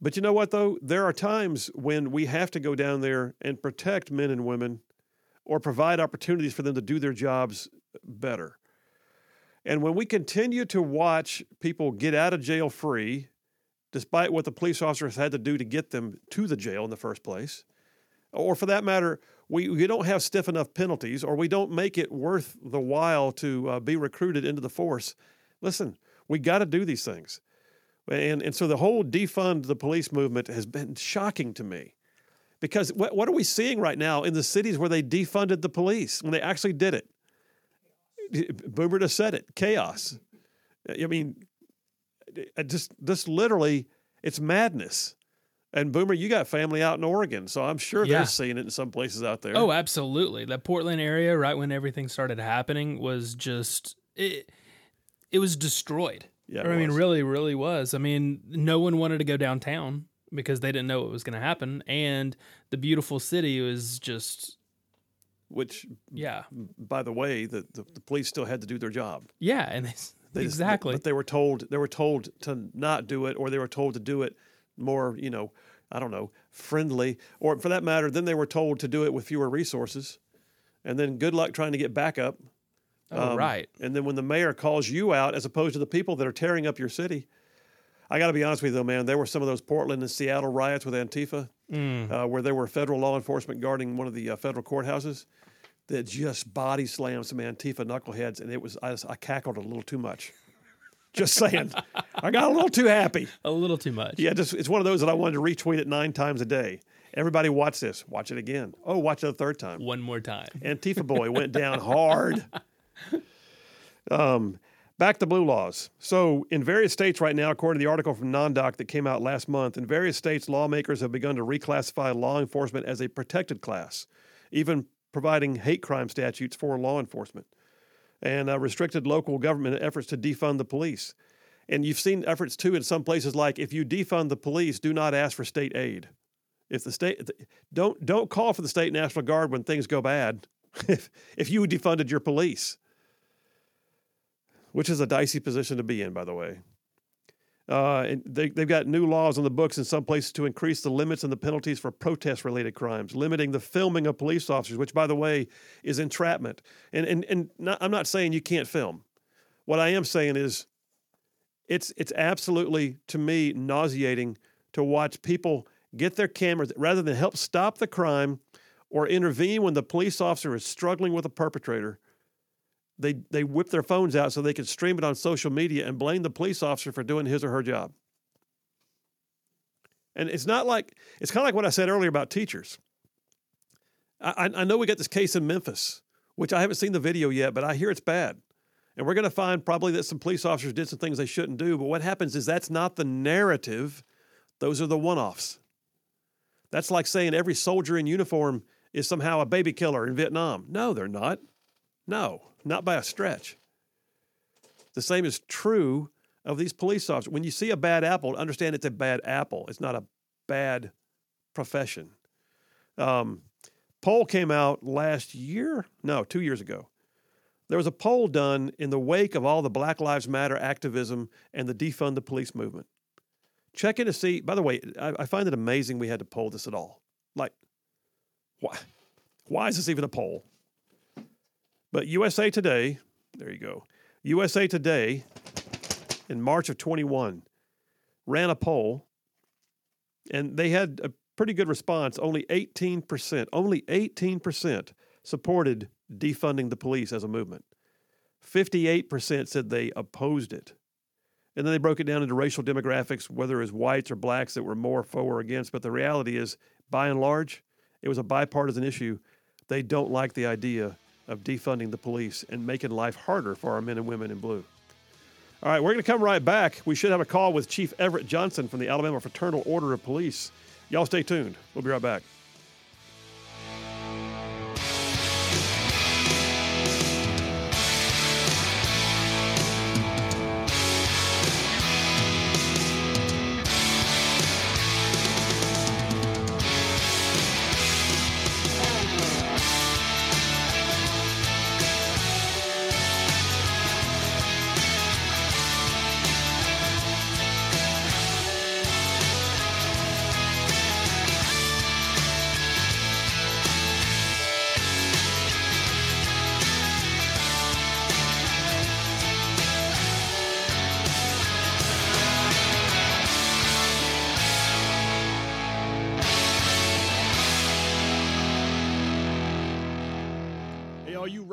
but you know what though? There are times when we have to go down there and protect men and women or provide opportunities for them to do their jobs better. And when we continue to watch people get out of jail free, despite what the police officers had to do to get them to the jail in the first place, or for that matter, we, we don't have stiff enough penalties, or we don't make it worth the while to uh, be recruited into the force. Listen, we got to do these things. And, and so the whole defund the police movement has been shocking to me. Because what, what are we seeing right now in the cities where they defunded the police, when they actually did it? Boomer just said it chaos. I mean, just, just literally, it's madness. And Boomer, you got family out in Oregon, so I'm sure Yeah. they're seeing it in some places out there. Oh, absolutely. That Portland area, right when everything started happening, was just it. It was destroyed. Yeah, I mean, really, really was. I mean, no one wanted to go downtown because they didn't know what was going to happen, and the beautiful city was just which, yeah, by the way, the, the, the police still had to do their job. yeah, and they, They just- exactly. but they were told they were told to not do it, or they were told to do it more, you know, I don't know, friendly, or for that matter, then they were told to do it with fewer resources, and then good luck trying to get backup. oh, Um, right. And then when the mayor calls you out, as opposed to the people that are tearing up your city, I got to be honest with you, though, man. There were some of those Portland and Seattle riots with Antifa, Mm. uh, where there were federal law enforcement guarding one of the uh, federal courthouses that just body slammed some Antifa knuckleheads, and it was I, I cackled a little too much. Just saying, I got a little too happy. A little too much. Yeah, just it's one of those that I wanted to retweet it nine times a day. Everybody watch this. Watch it again. Oh, watch it a third time. One more time. Antifa boy went down hard. Um, back to blue laws. So, in various states right now, according to the article from NonDoc that came out last month, in various states, lawmakers have begun to reclassify law enforcement as a protected class, even providing hate crime statutes for law enforcement, and uh, restricted local government efforts to defund the police. And you've seen efforts too in some places like if you defund the police, do not ask for state aid. If the state don't don't call for the state national guard when things go bad. if if you defunded your police, which is a dicey position to be in, by the way. Uh, and they, they've got new laws on the books in some places to increase the limits and the penalties for protest related crimes, limiting the filming of police officers, which, by the way, is entrapment. And, and, and not, I'm not saying you can't film. What I am saying is it's, it's absolutely, to me, nauseating to watch people get their cameras rather than help stop the crime or intervene when the police officer is struggling with a perpetrator they they whip their phones out so they can stream it on social media and blame the police officer for doing his or her job. And it's not like it's kind of like what I said earlier about teachers. I, I know we got this case in Memphis, which I haven't seen the video yet, but I hear it's bad. And we're going to find probably that some police officers did some things they shouldn't do. But what happens is that's not the narrative; those are the one-offs. That's like saying every soldier in uniform is somehow a baby killer in Vietnam. No, they're not. No, not by a stretch. The same is true of these police officers. When you see a bad apple, understand it's a bad apple. It's not a bad profession. Um, poll came out last year. No, two years ago. There was a poll done in the wake of all the Black Lives Matter activism and the defund the police movement. Check in to see. By the way, I, I find it amazing we had to poll this at all. Like, why? Why is this even a poll? But USA Today, there you go. USA Today in March of 21 ran a poll and they had a pretty good response. Only 18%, only 18% supported defunding the police as a movement. 58% said they opposed it. And then they broke it down into racial demographics, whether it was whites or blacks that were more for or against. But the reality is, by and large, it was a bipartisan issue. They don't like the idea of defunding the police and making life harder for our men and women in blue. All right, we're going to come right back. We should have a call with Chief Everett Johnson from the Alabama Fraternal Order of Police. Y'all stay tuned. We'll be right back.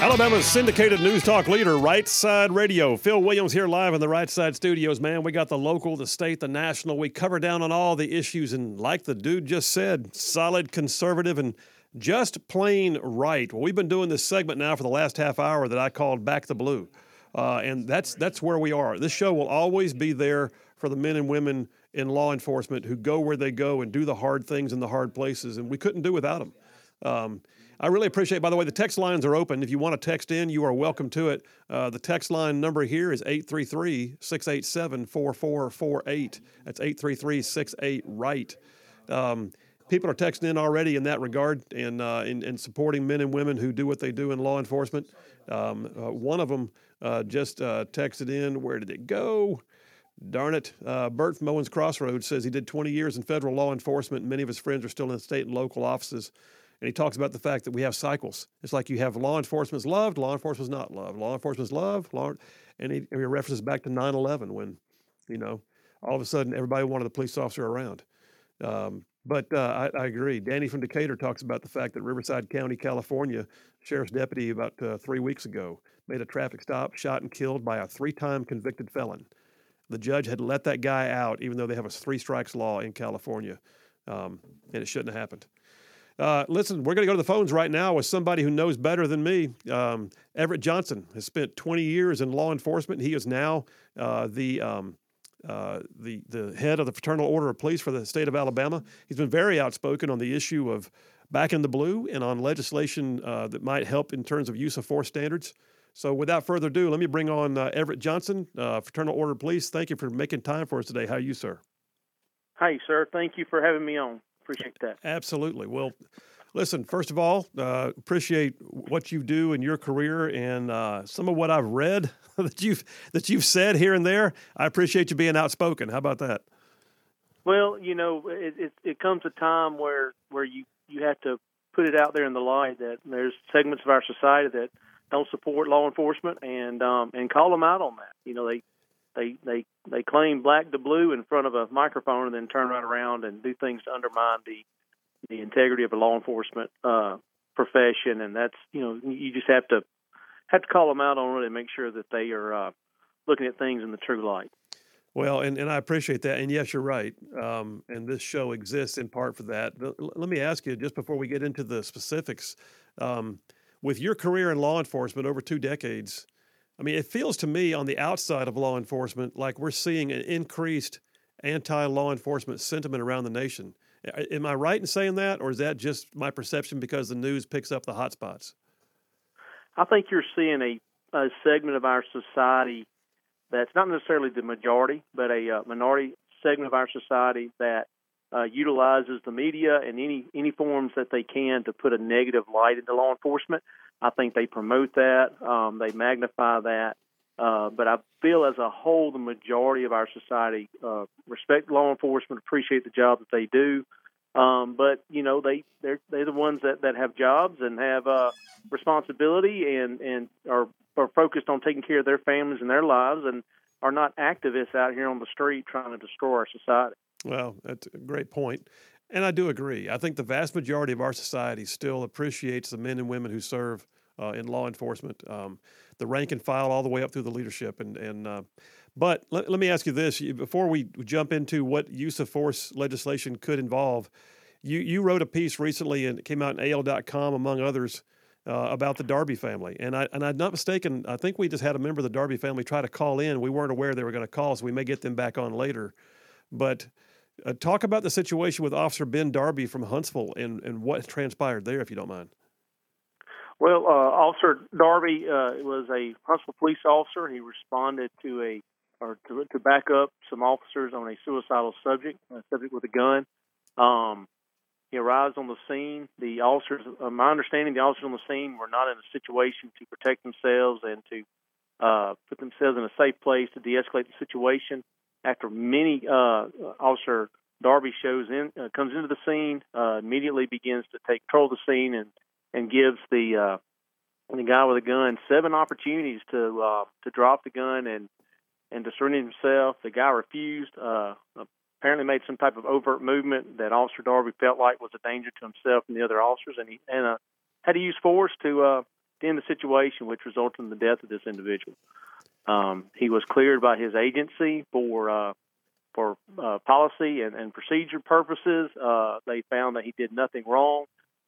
Alabama's syndicated news talk leader, Right Side Radio. Phil Williams here live in the Right Side studios, man. We got the local, the state, the national. We cover down on all the issues. And like the dude just said, solid, conservative, and just plain right. Well, we've been doing this segment now for the last half hour that I called Back the Blue. Uh, and that's, that's where we are. This show will always be there for the men and women in law enforcement who go where they go and do the hard things in the hard places. And we couldn't do without them. Um, I really appreciate. By the way, the text lines are open. If you want to text in, you are welcome to it. Uh, the text line number here is 833-687-4448. That's 833-68 right. Um, people are texting in already in that regard and uh, in, in, supporting men and women who do what they do in law enforcement. Um, uh, one of them uh, just uh, texted in. Where did it go? Darn it. Uh, Bert from Owens Crossroads says he did 20 years in federal law enforcement. Many of his friends are still in state and local offices. And he talks about the fact that we have cycles. It's like you have law enforcement's loved, law enforcement's not loved. Law enforcement's loved, law, and he, he references back to 9 11 when, you know, all of a sudden everybody wanted a police officer around. Um, but uh, I, I, agree. Danny from Decatur talks about the fact that Riverside County, California, sheriff's deputy about uh, three weeks ago made a traffic stop, shot and killed by a three-time convicted felon. The judge had let that guy out, even though they have a three strikes law in California, um, and it shouldn't have happened. Uh, listen, we're going to go to the phones right now with somebody who knows better than me. Um, Everett Johnson has spent 20 years in law enforcement. He is now uh, the um, uh, the the head of the Fraternal Order of Police for the state of Alabama. He's been very outspoken on the issue of back in the blue and on legislation uh, that might help in terms of use of force standards. So, without further ado, let me bring on uh, Everett Johnson, Fraternal Order of Police. Thank you for making time for us today. How are you, sir? Hi, sir. Thank you for having me on appreciate that. Absolutely. Well, listen, first of all, uh, appreciate what you do in your career and uh, some of what I've read that you've that you've said here and there. I appreciate you being outspoken. How about that? Well, you know, it, it, it comes a time where where you you have to put it out there in the light that there's segments of our society that don't support law enforcement and um, and call them out on that. You know, they they they they claim black to blue in front of a microphone and then turn right around and do things to undermine the the integrity of a law enforcement uh, profession, and that's you know you just have to have to call them out on it and make sure that they are uh, looking at things in the true light. Well, and, and I appreciate that. And yes, you're right. Um, and this show exists in part for that. But let me ask you, just before we get into the specifics, um, with your career in law enforcement over two decades, I mean, it feels to me on the outside of law enforcement like we're seeing an increased anti law enforcement sentiment around the nation. Am I right in saying that, or is that just my perception because the news picks up the hot spots? I think you're seeing a, a segment of our society that's not necessarily the majority, but a uh, minority segment of our society that uh, utilizes the media and any any forms that they can to put a negative light into law enforcement. I think they promote that, um, they magnify that. Uh, but I feel as a whole, the majority of our society uh, respect law enforcement, appreciate the job that they do. Um, but you know, they they're they're the ones that, that have jobs and have uh, responsibility and and are are focused on taking care of their families and their lives and are not activists out here on the street trying to destroy our society. Well, that's a great point. And I do agree. I think the vast majority of our society still appreciates the men and women who serve uh, in law enforcement, um, the rank and file, all the way up through the leadership. And and uh, but let, let me ask you this before we jump into what use of force legislation could involve. You you wrote a piece recently and it came out in AL.com among others. Uh, about the Darby family, and I and I'm not mistaken. I think we just had a member of the Darby family try to call in. We weren't aware they were going to call, so we may get them back on later. But uh, talk about the situation with Officer Ben Darby from Huntsville and, and what transpired there, if you don't mind. Well, uh, Officer Darby uh, was a Huntsville police officer. He responded to a or to, to back up some officers on a suicidal subject, a subject with a gun. Um, he arrives on the scene. The officers, uh, my understanding, the officers on the scene were not in a situation to protect themselves and to uh, put themselves in a safe place to de-escalate the situation after many uh, Officer Darby shows in, uh, comes into the scene, uh, immediately begins to take control of the scene and and gives the uh, the guy with a gun seven opportunities to uh, to drop the gun and and to surrender himself. The guy refused. Uh, apparently, made some type of overt movement that Officer Darby felt like was a danger to himself and the other officers, and he and uh, had to use force to uh, to end the situation, which resulted in the death of this individual. Um, he was cleared by his agency for uh, for uh, policy and, and, procedure purposes. Uh, they found that he did nothing wrong,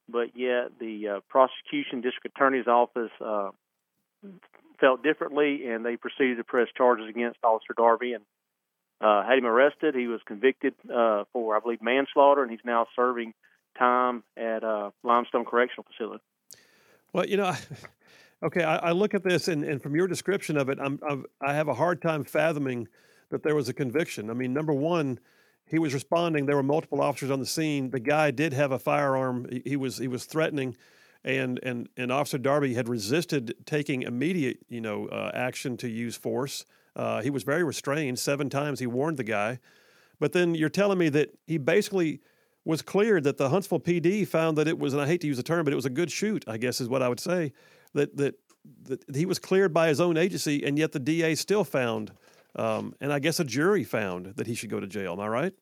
but yet the uh, prosecution district attorney's office uh, felt differently, and they proceeded to press charges against Officer Darby and uh, had him arrested. He was convicted for, I believe, manslaughter, and he's now serving time at Limestone Correctional Facility. Well, you know. Okay, I, I, look at this, and, and from your description of it, I'm, I'm, i have a hard time fathoming that there was a conviction. I mean, number one, he was responding. There were multiple officers on the scene. The guy did have a firearm. He, he was he was threatening, and and and Officer Darby had resisted taking immediate you know uh, action to use force. Uh, he was very restrained. Seven times he warned the guy, but then you're telling me that he basically was cleared that the Huntsville PD found that it was, and I hate to use the term, but it was a good shoot. I guess is what I would say that that that he was cleared by his own agency, and yet the DA still found, um, and I guess a jury found that he should go to jail. Am I right?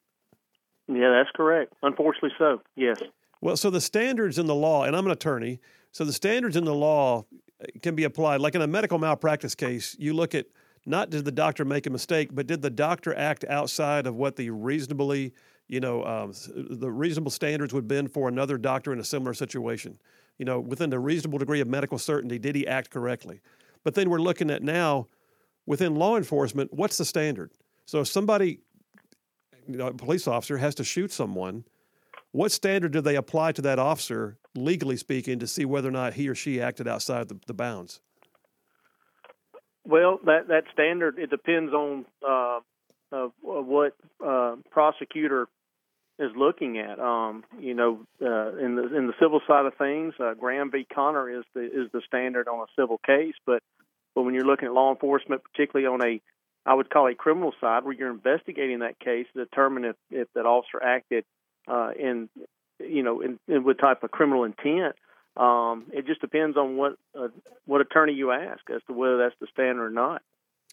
Yeah, that's correct. Unfortunately, so yes. Well, so the standards in the law, and I'm an attorney, so the standards in the law uh, can be applied. Like in a medical malpractice case, you look at not did the doctor make a mistake, but did the doctor act outside of what the reasonably, you know, um, the reasonable standards would have been for another doctor in a similar situation you know, within a reasonable degree of medical certainty, did he act correctly? But then we're looking at now within law enforcement, what's the standard? So if somebody, you know, a police officer has to shoot someone, what standard do they apply to that officer, legally speaking, to see whether or not he or she acted outside the, the bounds? Well, that that standard it depends on uh, what uh, prosecutor is looking at. Um, you know, uh, in the in the civil side of things, uh, Graham v. Connor is the is the standard on a civil case. But but when you're looking at law enforcement, particularly on a I would call a criminal side, where you're investigating that case to determine if, if that officer acted uh, in you know in, in what type of criminal intent. Um, it just depends on what uh, what attorney you ask as to whether that's the standard or not.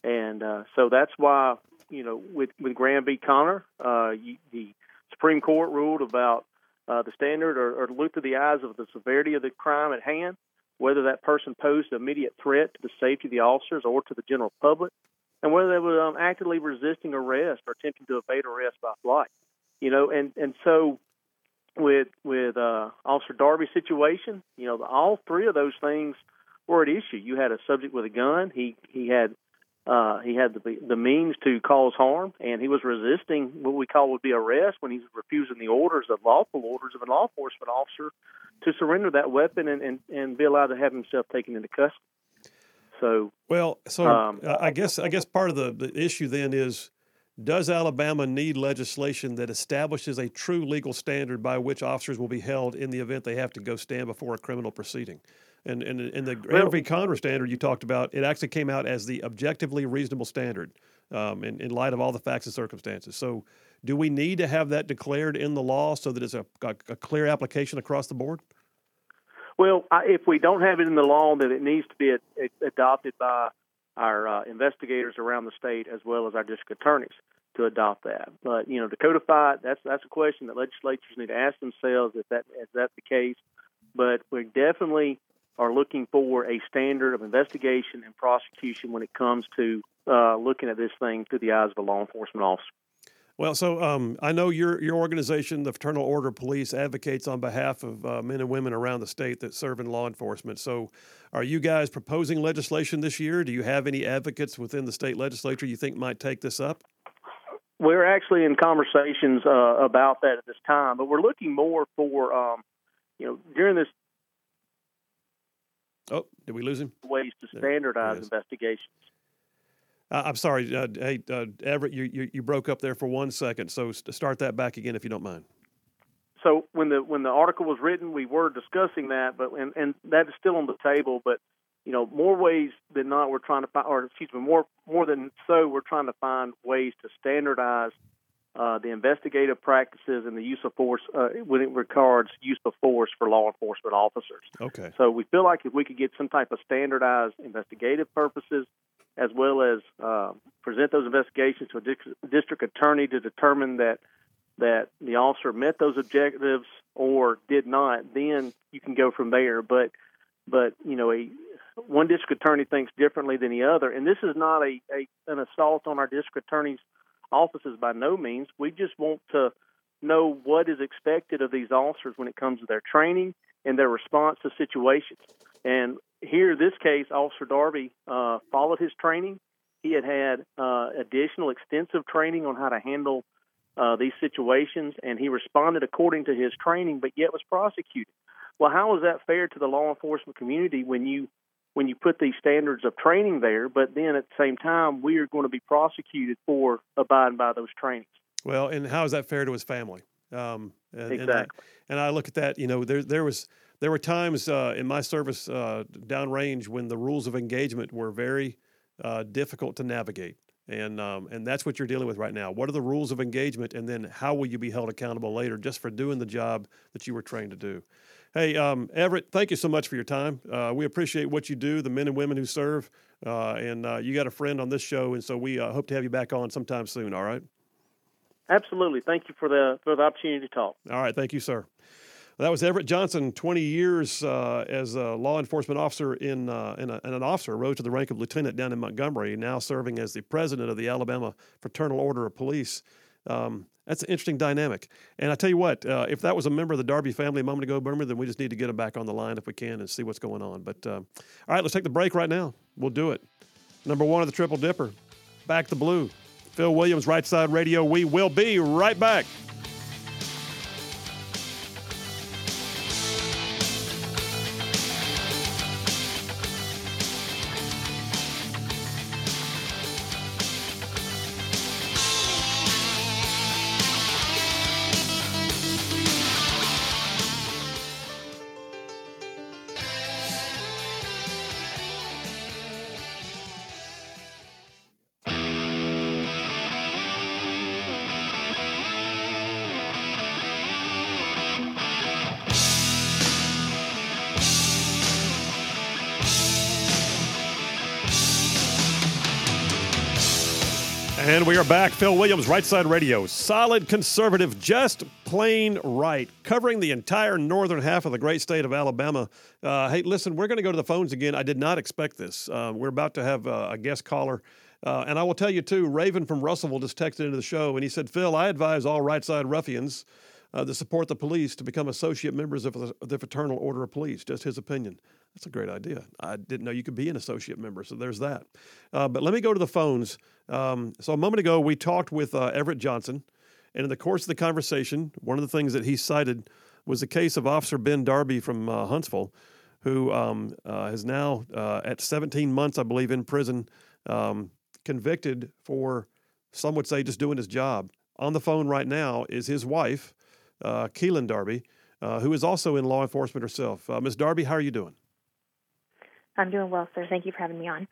And uh, so that's why you know with with Graham v. Connor, uh, you, the Supreme Court ruled about uh, the standard or, or look through the eyes of the severity of the crime at hand, whether that person posed an immediate threat to the safety of the officers or to the general public, and whether they were um, actively resisting arrest or attempting to evade arrest by flight. You know, and and so with with uh, Officer Darby's situation, you know, all three of those things were at issue. You had a subject with a gun. He he had uh, he had the the means to cause harm, and he was resisting what we call would be arrest when he's refusing the orders of lawful orders of a law enforcement officer to surrender that weapon and, and, and be allowed to have himself taken into custody. So well, so um, I guess I guess part of the, the issue then is does Alabama need legislation that establishes a true legal standard by which officers will be held in the event they have to go stand before a criminal proceeding? And, and, and the well, v. Connor standard you talked about, it actually came out as the objectively reasonable standard um, in, in light of all the facts and circumstances. So, do we need to have that declared in the law so that it's a, a, a clear application across the board? Well, I, if we don't have it in the law, then it needs to be a, a, adopted by our uh, investigators around the state as well as our district attorneys to adopt that. But you know, to codify it, that's that's a question that legislatures need to ask themselves if that is that the case. But we're definitely are looking for a standard of investigation and prosecution when it comes to uh, looking at this thing through the eyes of a law enforcement officer. Well, so um, I know your your organization, the Fraternal Order of Police, advocates on behalf of uh, men and women around the state that serve in law enforcement. So, are you guys proposing legislation this year? Do you have any advocates within the state legislature you think might take this up? We're actually in conversations uh, about that at this time, but we're looking more for, um, you know, during this Oh, did we lose him? Ways to standardize investigations. Uh, I'm sorry, uh, hey uh, Everett, you, you, you broke up there for one second. So start that back again if you don't mind. So when the when the article was written, we were discussing that, but and, and that is still on the table. But you know, more ways than not, we're trying to find, or excuse me, more more than so, we're trying to find ways to standardize uh, the investigative practices and the use of force uh, when it regards use of force for law enforcement officers. Okay. So we feel like if we could get some type of standardized investigative purposes, as well as uh, present those investigations to a district attorney to determine that that the officer met those objectives or did not, then you can go from there. But but you know a one district attorney thinks differently than the other, and this is not a, a an assault on our district attorney's offices by no means. We just want to know what is expected of these officers when it comes to their training and their response to situations. And here, this case, Officer Darby uh, followed his training. He had had uh, additional extensive training on how to handle uh, these situations, and he responded according to his training, but yet was prosecuted. Well, how is that fair to the law enforcement community when you when you put these standards of training there, but then at the same time we are going to be prosecuted for abiding by those trainings? Well, and how is that fair to his family? Um, and, exactly. And I, and I, look at that. You know, there there was there were times uh, in my service uh, downrange when the rules of engagement were very uh, difficult to navigate. And um, and that's what you're dealing with right now. What are the rules of engagement, and then how will you be held accountable later just for doing the job that you were trained to do? Hey, um, Everett, thank you so much for your time. Uh, we appreciate what you do, the men and women who serve, uh, and uh, you got a friend on this show, and so we uh, hope to have you back on sometime soon. All right. Absolutely. Thank you for the for the opportunity to talk. All right. Thank you, sir. That was Everett Johnson, 20 years uh, as a law enforcement officer in, uh, in, a, and an officer, rose to the rank of lieutenant down in Montgomery, now serving as the president of the Alabama Fraternal Order of Police. Um, that's an interesting dynamic. And I tell you what, uh, if that was a member of the Darby family a moment ago, Boomer, then we just need to get him back on the line if we can and see what's going on. But uh, all right, let's take the break right now. We'll do it. Number one of the Triple Dipper, Back the Blue. Phil Williams, Right Side Radio. We will be right back. And we are back. Phil Williams, Right Side Radio. Solid conservative, just plain right, covering the entire northern half of the great state of Alabama. Uh, hey, listen, we're going to go to the phones again. I did not expect this. Uh, we're about to have uh, a guest caller. Uh, and I will tell you, too, Raven from Russellville just texted into the show and he said, Phil, I advise all right side ruffians uh, that support the police to become associate members of the, the Fraternal Order of Police. Just his opinion. That's a great idea. I didn't know you could be an associate member, so there's that. Uh, but let me go to the phones. Um, so a moment ago, we talked with uh, Everett Johnson, and in the course of the conversation, one of the things that he cited was the case of Officer Ben Darby from uh, Huntsville, who um, uh, is now uh, at 17 months, I believe, in prison, um, convicted for some would say just doing his job. On the phone right now is his wife, uh, Keelan Darby, who is also in law enforcement herself. Ms. Darby, how are you doing? I'm doing well, sir. Thank you for having me on.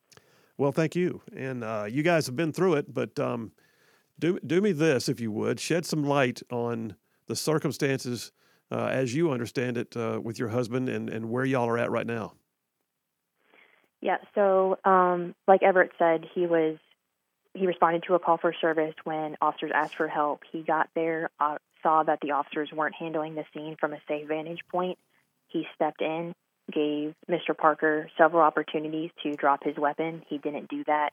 Well, thank you. And uh, you guys have been through it, but um, do do me this, if you would, shed some light on the circumstances uh, as you understand it uh, with your husband and, and where y'all are at right now. Yeah. So, um, like Everett said, he was he responded to a call for service when officers asked for help. He got there, uh, saw that the officers weren't handling the scene from a safe vantage point. He stepped in gave Mr. Parker several opportunities to drop his weapon. He didn't do that.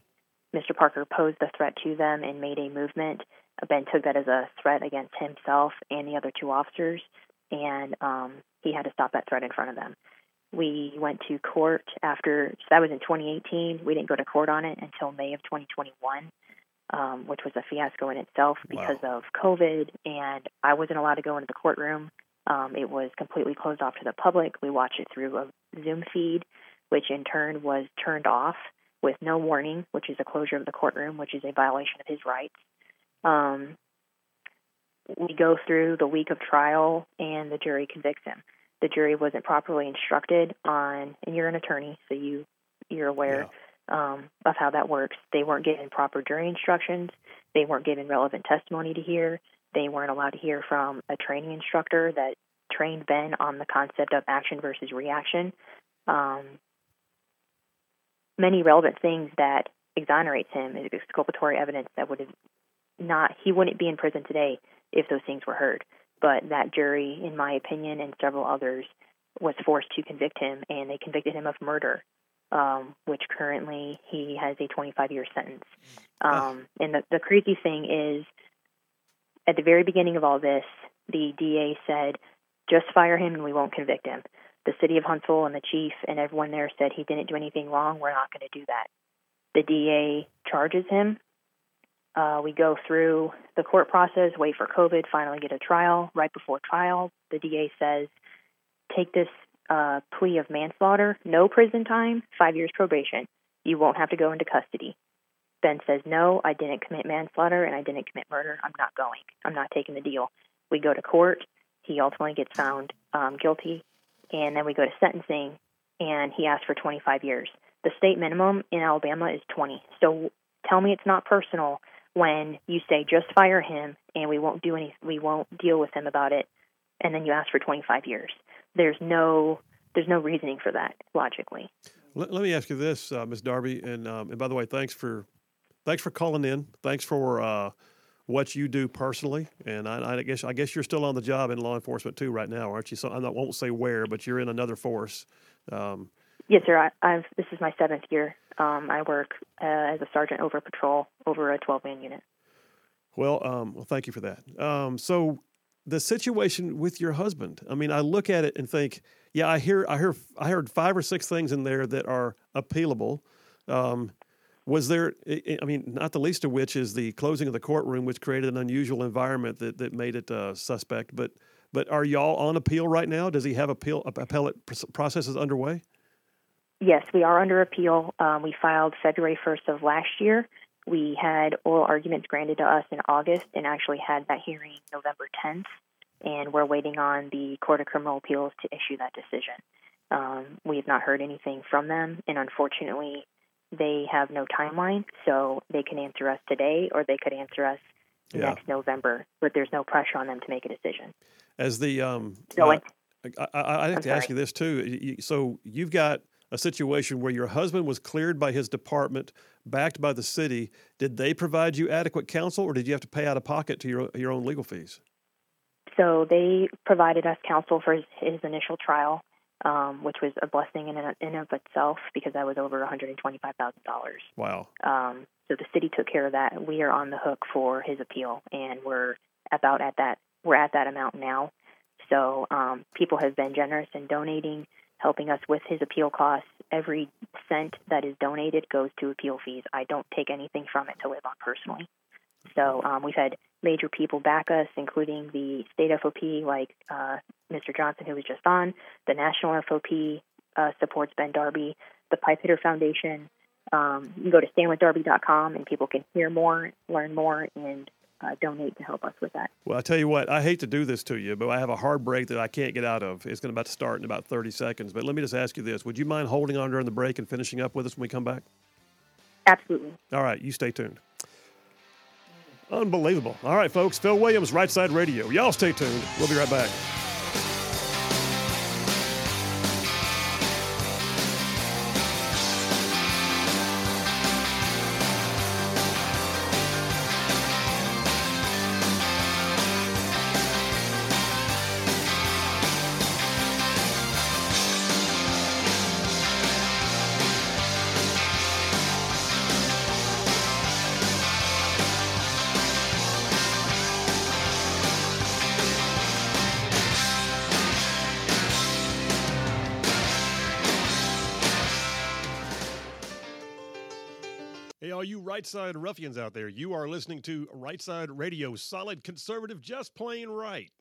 Mr. Parker posed the threat to them and made a movement. Ben took that as a threat against himself and the other two officers, and um, he had to stop that threat in front of them. We went to court after, so that was in 2018. We didn't go to court on it until May of 2021, um, which was a fiasco in itself because wow. of COVID, and I wasn't allowed to go into the courtroom. Um, it was completely closed off to the public. We watched it through a Zoom feed, which in turn was turned off with no warning, which is a closure of the courtroom, which is a violation of his rights. Um, we go through the week of trial, and the jury convicts him. The jury wasn't properly instructed on, and you're an attorney, so you you're aware yeah. um, of how that works. They weren't given proper jury instructions. They weren't given relevant testimony to hear. They weren't allowed to hear from a training instructor that trained Ben on the concept of action versus reaction. Um, many relevant things that exonerates him is exculpatory evidence that would have not he wouldn't be in prison today if those things were heard. But that jury, in my opinion, and several others, was forced to convict him, and they convicted him of murder. um, which currently he has a 25 year sentence. Um, and the, the crazy thing is, at the very beginning of all this, the DA said, just fire him and we won't convict him. The city of Huntsville and the chief and everyone there said he didn't do anything wrong. We're not going to do that. The DA charges him. Uh, we go through the court process, wait for COVID, finally get a trial. Right before trial, the DA says, take this uh, plea of manslaughter, no prison time, five years probation. You won't have to go into custody. Ben says, No, I didn't commit manslaughter and I didn't commit murder. I'm not going. I'm not taking the deal. We go to court. He ultimately gets found um, guilty. And then we go to sentencing, and he asks for 25 years. The state minimum in Alabama is 20. So tell me it's not personal when you say just fire him and we won't do any we won't deal with him about it and then you ask for 25 years there's no there's no reasoning for that logically let, let me ask you this uh, ms darby and um, and by the way thanks for thanks for calling in. Thanks for uh, what you do personally. And I, I, guess I guess you're still on the job in law enforcement too right now, aren't you? So I won't say where, but you're in another force. Um, yes, sir. I, have this is my seventh year. Um, I work uh, as a sergeant over patrol over a 12 man unit. Well, um, well, thank you for that. Um, so the situation with your husband. I mean, I look at it and think, yeah, I hear, I hear, I heard five or six things in there that are appealable. Um, was there, I mean, not the least of which is the closing of the courtroom, which created an unusual environment that, that made it uh, suspect. But but are y'all on appeal right now? Does he have appeal appellate processes underway? Yes, we are under appeal. Um, we filed February 1st of last year. We had oral arguments granted to us in August and actually had that hearing November 10th. And we're waiting on the Court of Criminal Appeals to issue that decision. Um, we have not heard anything from them, and unfortunately, they have no timeline, so they can answer us today or they could answer us yeah. next November, but there's no pressure on them to make a decision. As the um, so uh, I, I, I have I'm to sorry. ask you this too. So you've got a situation where your husband was cleared by his department, backed by the city. Did they provide you adequate counsel, or did you have to pay out of pocket to your your own legal fees? So they provided us counsel for his, his initial trial um, which was a blessing in and in of itself because that was over one hundred and twenty five thousand dollars. Wow! Um, so the city took care of that. We are on the hook for his appeal, and we're about at that. We're at that amount now. So um, people have been generous in donating, helping us with his appeal costs. Every cent that is donated goes to appeal fees. I don't take anything from it to live on personally. So um, we've had major people back us, including the state FOP, like uh, Mr. Johnson, who was just on. The national FOP uh, supports Ben Darby. The Pipe Hitter Foundation. Um, you can go to standwithdarby.com and people can hear more, learn more, and uh, donate to help us with that. Well, I tell you what, I hate to do this to you, but I have a hard break that I can't get out of. It's going to about to start in about 30 seconds. But let me just ask you this: Would you mind holding on during the break and finishing up with us when we come back? Absolutely. All right, you stay tuned. Unbelievable. All right, folks. Phil Williams, Right Side Radio. Y'all stay tuned. We'll be right back. Right side ruffians out there, you are listening to Right Side Radio, solid conservative, just plain right.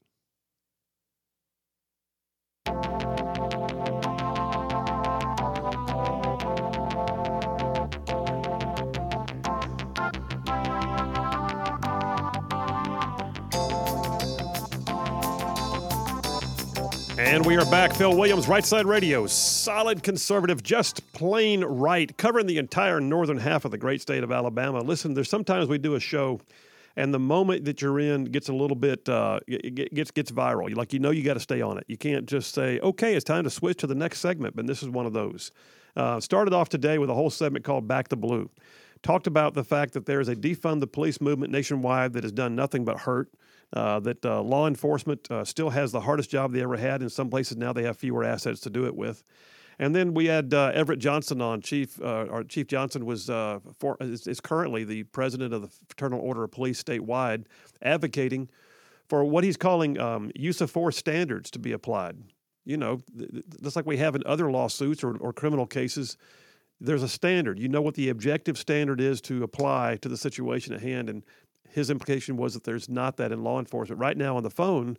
And we are back. Phil Williams, Right Side Radio, solid conservative, just plain right, covering the entire northern half of the great state of Alabama. Listen, there's sometimes we do a show, and the moment that you're in gets a little bit uh, gets gets viral. Like you know, you got to stay on it. You can't just say, "Okay, it's time to switch to the next segment." But this is one of those. Uh, started off today with a whole segment called "Back the Blue." Talked about the fact that there is a defund the police movement nationwide that has done nothing but hurt uh, that uh, law enforcement uh, still has the hardest job they ever had. In some places now they have fewer assets to do it with. And then we had uh, Everett Johnson on. Chief uh, our Chief Johnson was for, is, is, currently the president of the Fraternal Order of Police statewide, advocating for what he's calling um, use of force standards to be applied. You know, just like we have in other lawsuits or, or criminal cases, there's a standard. You know what the objective standard is to apply to the situation at hand. And his implication was that there's not that in law enforcement. Right now on the phone,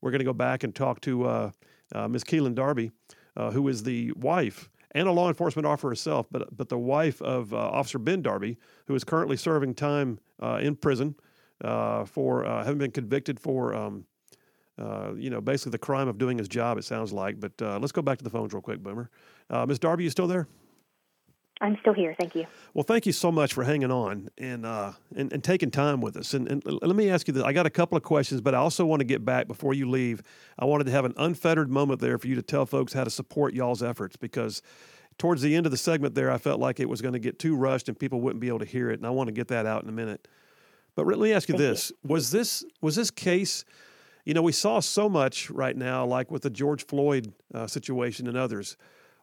we're going to go back and talk to uh, uh, Ms. Keelan Darby uh, who is the wife and a law enforcement officer herself, but but the wife of uh, Officer Ben Darby, who is currently serving time uh, in prison uh, for having been convicted for. Um, you know, basically the crime of doing his job. It sounds like, but let's go back to the phones real quick, Boomer. Ms. Darby, you still there? I'm still here. Thank you. Well, thank you so much for hanging on and uh, and, and taking time with us. And, and let me ask you this: I got a couple of questions, but I also want to get back before you leave. I wanted to have an unfettered moment there for you to tell folks how to support y'all's efforts because towards the end of the segment there, I felt like it was going to get too rushed and people wouldn't be able to hear it. And I want to get that out in a minute. But let me ask you thank this: you. was this was this case? You know, we saw so much right now, like with the George Floyd uh, situation and others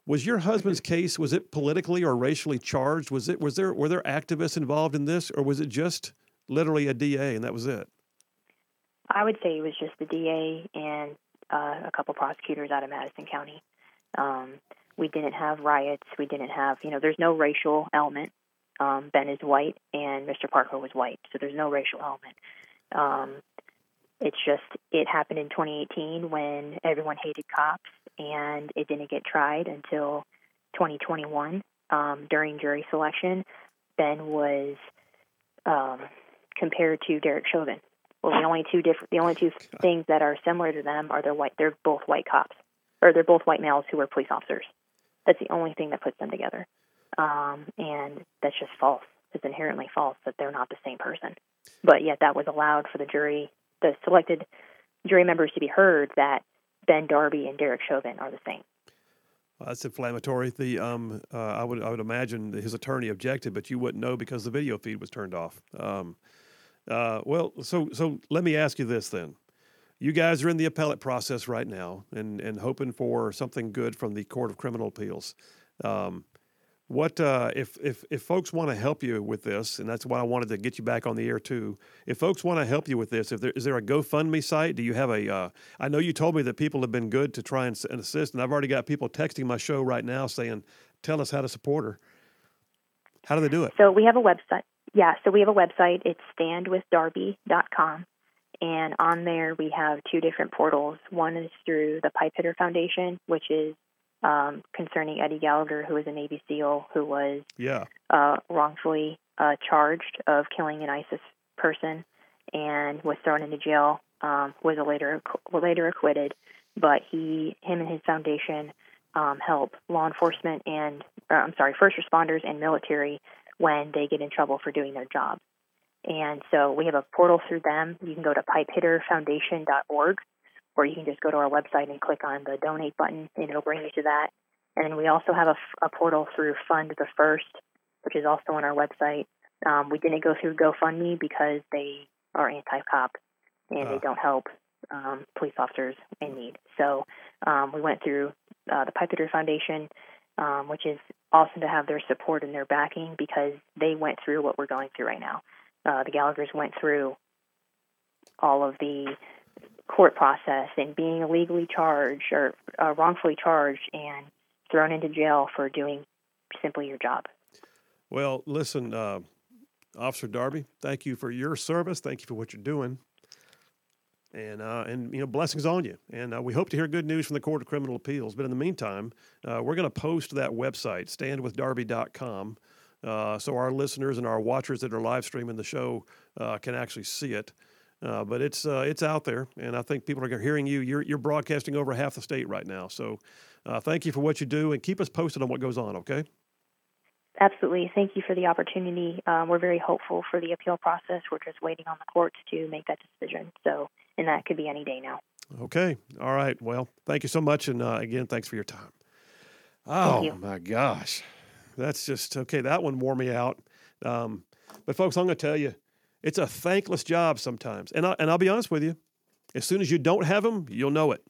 was your husband's case was it politically or racially charged? Was it was there were there activists involved in this, or was it just literally a DA and that was it? I would say it was just the DA and uh, a couple prosecutors out of Madison County. Um, we didn't have riots. We didn't have you know. There's no racial element. Um, ben is white and Mr. Parker was white, so there's no racial element. Um, it's just it happened in 2018 when everyone hated cops, and it didn't get tried until 2021 um, during jury selection. Ben was um, compared to Derek Chauvin. Well, the only two different, the only two things that are similar to them are they're white. They're both white cops, or they're both white males who were police officers. That's the only thing that puts them together, um, and that's just false. It's inherently false that they're not the same person. But yet, that was allowed for the jury the selected jury members to be heard that Ben Darby and Derek Chauvin are the same. Well, that's inflammatory. The um, uh, I would I would imagine his attorney objected, but you wouldn't know because the video feed was turned off. Um, uh, well, so so let me ask you this then. You guys are in the appellate process right now, and and hoping for something good from the Court of Criminal Appeals. Um, what uh, if if if folks want to help you with this, and that's why I wanted to get you back on the air too. If folks want to help you with this, if there is there a GoFundMe site? Do you have a? Uh, I know you told me that people have been good to try and, and assist, and I've already got people texting my show right now saying, "Tell us how to support her." How do they do it? So we have a website. Yeah, so we have a website. It's standwithdarby.com. And on there, we have two different portals. One is through the Pipe Hitter Foundation, which is um, concerning Eddie Gallagher, who was a Navy SEAL who was yeah. uh, wrongfully uh, charged of killing an ISIS person and was thrown into jail. Um, was later later acquitted, but he him and his foundation um, help law enforcement and uh, I'm sorry first responders and military when they get in trouble for doing their job. And so we have a portal through them. You can go to pipehitterfoundation.org or you can just go to our website and click on the donate button and it'll bring you to that. And then we also have a, a portal through Fund the First, which is also on our website. Um, we didn't go through GoFundMe because they are anti-cop and they don't help um, police officers in need. So um, we went through uh, the Pipe Hitter Foundation, um, which is awesome to have their support and their backing because they went through what we're going through right now. Uh, the Gallaghers went through all of the court process and being illegally charged or uh, wrongfully charged and thrown into jail for doing simply your job. Well, listen, uh, Officer Darby, thank you for your service. Thank you for what you're doing. And, uh, and you know, blessings on you. And uh, we hope to hear good news from the Court of Criminal Appeals. But in the meantime, uh, we're going to post that website, standwithdarby.com, uh, so our listeners and our watchers that are live streaming the show can actually see it. Uh, but it's uh, it's out there, and I think people are hearing you. You're you're broadcasting over half the state right now. So, uh, thank you for what you do, and keep us posted on what goes on. Okay. Absolutely. Thank you for the opportunity. Um, we're very hopeful for the appeal process. We're just waiting on the courts to make that decision. So, and that could be any day now. Okay. All right. Well, thank you so much, and uh, again, thanks for your time. Oh my gosh, that's just okay. That one wore me out. Um, but folks, I'm going to tell you it's a thankless job sometimes. And, I, and I'll be honest with you, as soon as you don't have them, you'll know it.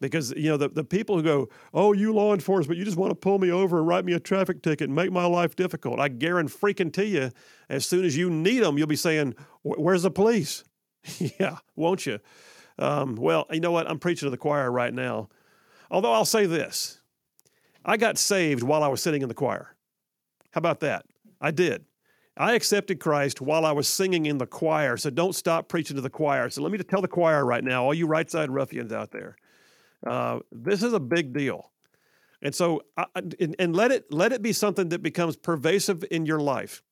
because you know the, the people who go oh you law enforcement you just want to pull me over and write me a traffic ticket and make my life difficult. I guarantee you as soon as you need them you'll be saying where's the police? Yeah won't you? Um, well you know what? I'm preaching to the choir right now. Although i'll say this i got saved while i was sitting in the choir. How about that? I did I accepted Christ while I was singing in the choir, so don't stop preaching to the choir. So let me tell the choir right now, all you right side ruffians out there, uh, this is a big deal, and so and, and let it let it be something that becomes pervasive in your life.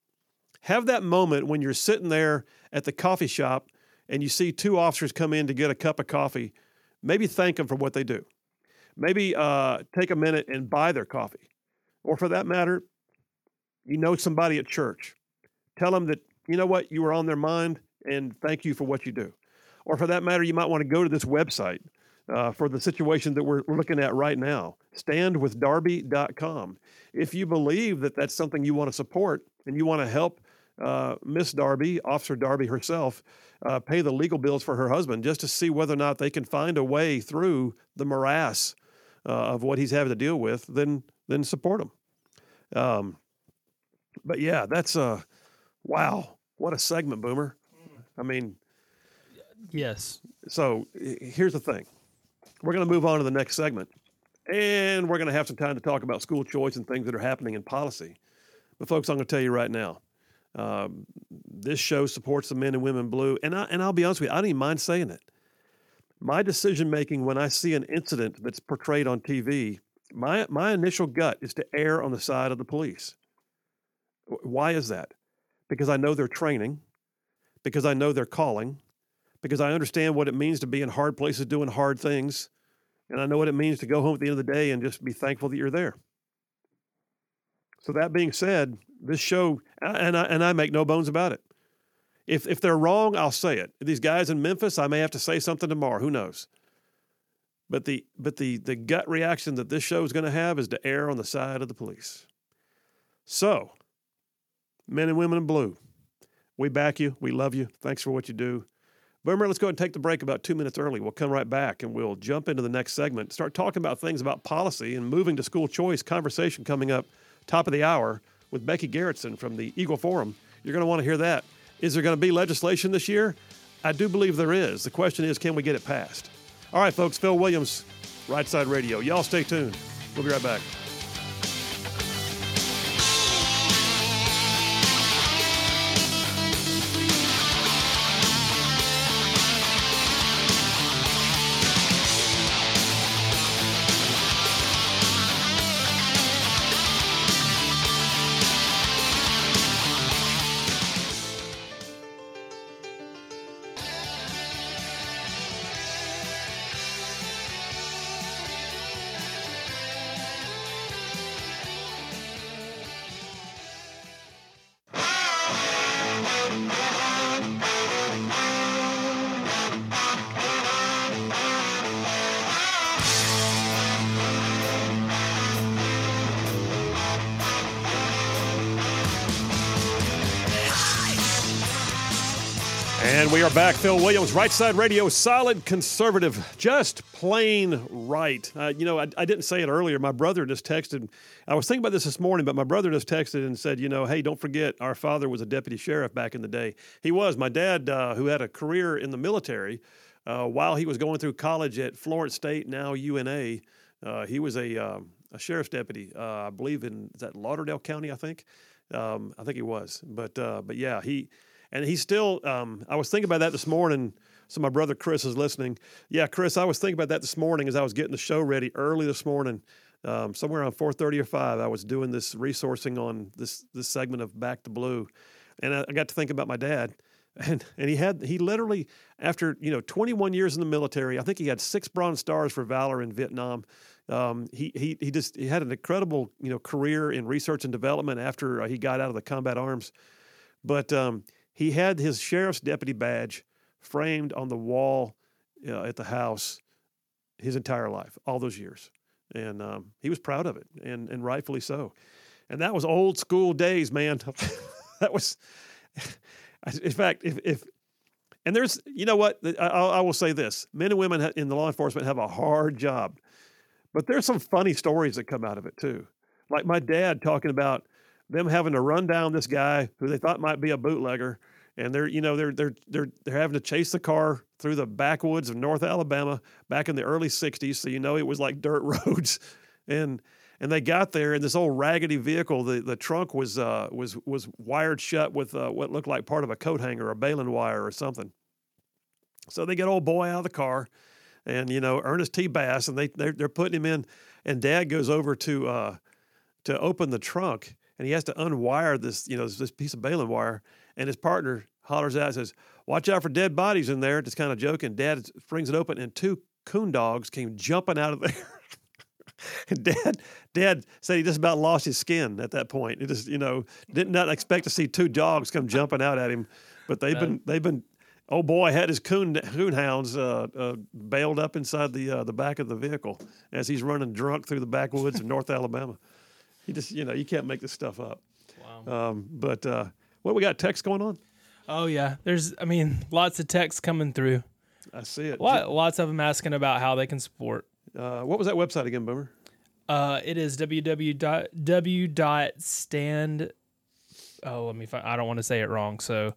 Have that moment when you're sitting there at the coffee shop and you see two officers come in to get a cup of coffee. Maybe thank them for what they do. Maybe uh, take a minute and buy their coffee, or for that matter, you know somebody at church Tell them that, you know what, you were on their mind and thank you for what you do. Or for that matter, you might want to go to this website uh, for the situation that we're looking at right now, standwithdarby.com. If you believe that that's something you want to support and you want to help uh, Miss Darby, Officer Darby herself, uh, pay the legal bills for her husband just to see whether or not they can find a way through the morass uh, of what he's having to deal with, then then support him. Um, but yeah, that's uh, Wow, what a segment, Boomer. I mean, yes. So here's the thing we're going to move on to the next segment, and we're going to have some time to talk about school choice and things that are happening in policy. But, folks, I'm going to tell you right now. Um, this show supports the men and women blue, and I, and I'll be honest with you, I don't even mind saying it. My decision making when I see an incident that's portrayed on TV, my my initial gut is to err on the side of the police. Why is that? Because I know their training, because I know their calling, because I understand what it means to be in hard places doing hard things, and I know what it means to go home at the end of the day and just be thankful that you're there. So that being said, this show, and I, and I make no bones about it. If if they're wrong, I'll say it. These guys in Memphis, I may have to say something tomorrow. Who knows? But the but the the gut reaction that this show is going to have is to err on the side of the police. So men and women in blue. We back you. We love you. Thanks for what you do. Boomer, let's go and take the break about two minutes early. We'll come right back and we'll jump into the next segment, start talking about things about policy and moving to school choice. Conversation coming up top of the hour with Becky Gerritson from the Eagle Forum. You're going to want to hear that. Is there going to be legislation this year? I do believe there is. The question is, can we get it passed? All right, folks, Phil Williams, Right Side Radio. Y'all stay tuned. We'll be right back. Phil Williams, Right Side Radio, solid conservative, just plain right. Uh, you know, I, I, didn't say it earlier. My brother just texted. I was thinking about this this morning, but my brother just texted and said, you know, hey, don't forget, our father was a deputy sheriff back in the day. He was. My dad, uh, who had a career in the military, uh, while he was going through college at Florence State, now UNA, uh, he was a, um, a sheriff's deputy, uh, I believe in that Lauderdale County, I think. Um, I think he was. But, uh, but yeah, he and he's still. Um, I was thinking about that this morning. So my brother Chris is listening. Yeah, Chris, I was thinking about that this morning as I was getting the show ready early this morning. Um, somewhere around 4:30 or 5, I was doing this resourcing on this this segment of Back to Blue, and I, I got to think about my dad. And and he had he literally after you know 21 years in the military, I think he had six Bronze Stars for valor in Vietnam. Um, he he he just he had an incredible you know career in research and development after uh, he got out of the combat arms. But um, he had his sheriff's deputy badge framed on the wall uh, at the house his entire life, all those years. And um, he was proud of it, and, and rightfully so. And that was old school days, man. that was, in fact, if, if And there's, you know what? I, I will say this: men and women in the law enforcement have a hard job, but there's some funny stories that come out of it too. Like my dad talking about them having to run down this guy who they thought might be a bootlegger, and they're, you know, they're they're they're they're having to chase the car through the backwoods of North Alabama back in the early '60s. So you know it was like dirt roads, and and they got there in this old raggedy vehicle. The the trunk was uh, was was wired shut with uh, what looked like part of a coat hanger, a baling wire, or something. So they get old boy out of the car, and you know Ernest T. Bass, and they they're, they're putting him in, and Dad goes over to uh, to open the trunk, and he has to unwire this you know this piece of baling wire, and his partner hollers out and says, "Watch out for dead bodies in there." Just kind of joking. Dad springs it open, and two coon dogs came jumping out of there. Dad, Dad said he just about lost his skin at that point. He just, you know, did not expect to see two dogs come jumping out at him, but they've been, they've been. Oh boy, had his coon coon hounds uh, uh, bailed up inside the uh, the back of the vehicle as he's running drunk through the backwoods of North Alabama. He just, you know, you can't make this stuff up. Wow. Um, but uh, what we got text going on? Oh yeah, there's, I mean, lots of texts coming through. I see it. Lot, lots of them asking about how they can support uh, what was that website again, Boomer? Uh, it is www.stand. Oh, let me find. I don't want to say it wrong, so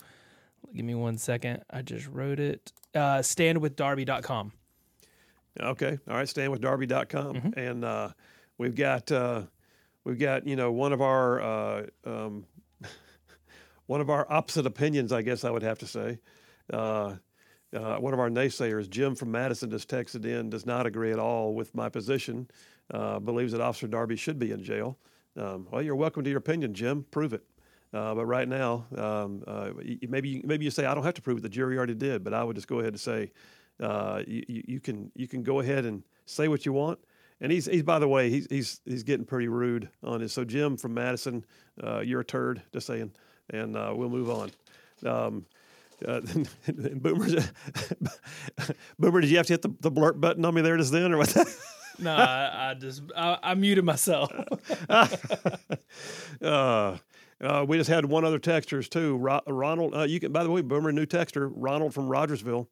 give me one second. I just wrote it. Uh, standwithdarby.com. Okay, all right. Standwithdarby.com, mm-hmm. and uh, we've got uh, we've got you know one of our uh, um, one of our opposite opinions, I guess I would have to say. Uh, uh, one of our naysayers, Jim from Madison, just texted in, does not agree at all with my position, uh, believes that Officer Darby should be in jail. Um, well, you're welcome to your opinion, Jim. Prove it. Uh, but right now, um, uh, maybe maybe you say I don't have to prove it. The jury already did. But I would just go ahead and say uh, you, you, can you can go ahead and say what you want. And he's he's by the way he's he's he's getting pretty rude on this. So Jim from Madison, uh, you're a turd, just saying, and we'll move on. Um, uh, Boomer, Boomer, did you have to hit the, the blurt button on me there just then, or what? no, I, I just I, I, muted myself. uh, uh, we just had one other texters too. Ronald, uh, you can. By the way, Boomer, new texter, Ronald from Rogersville.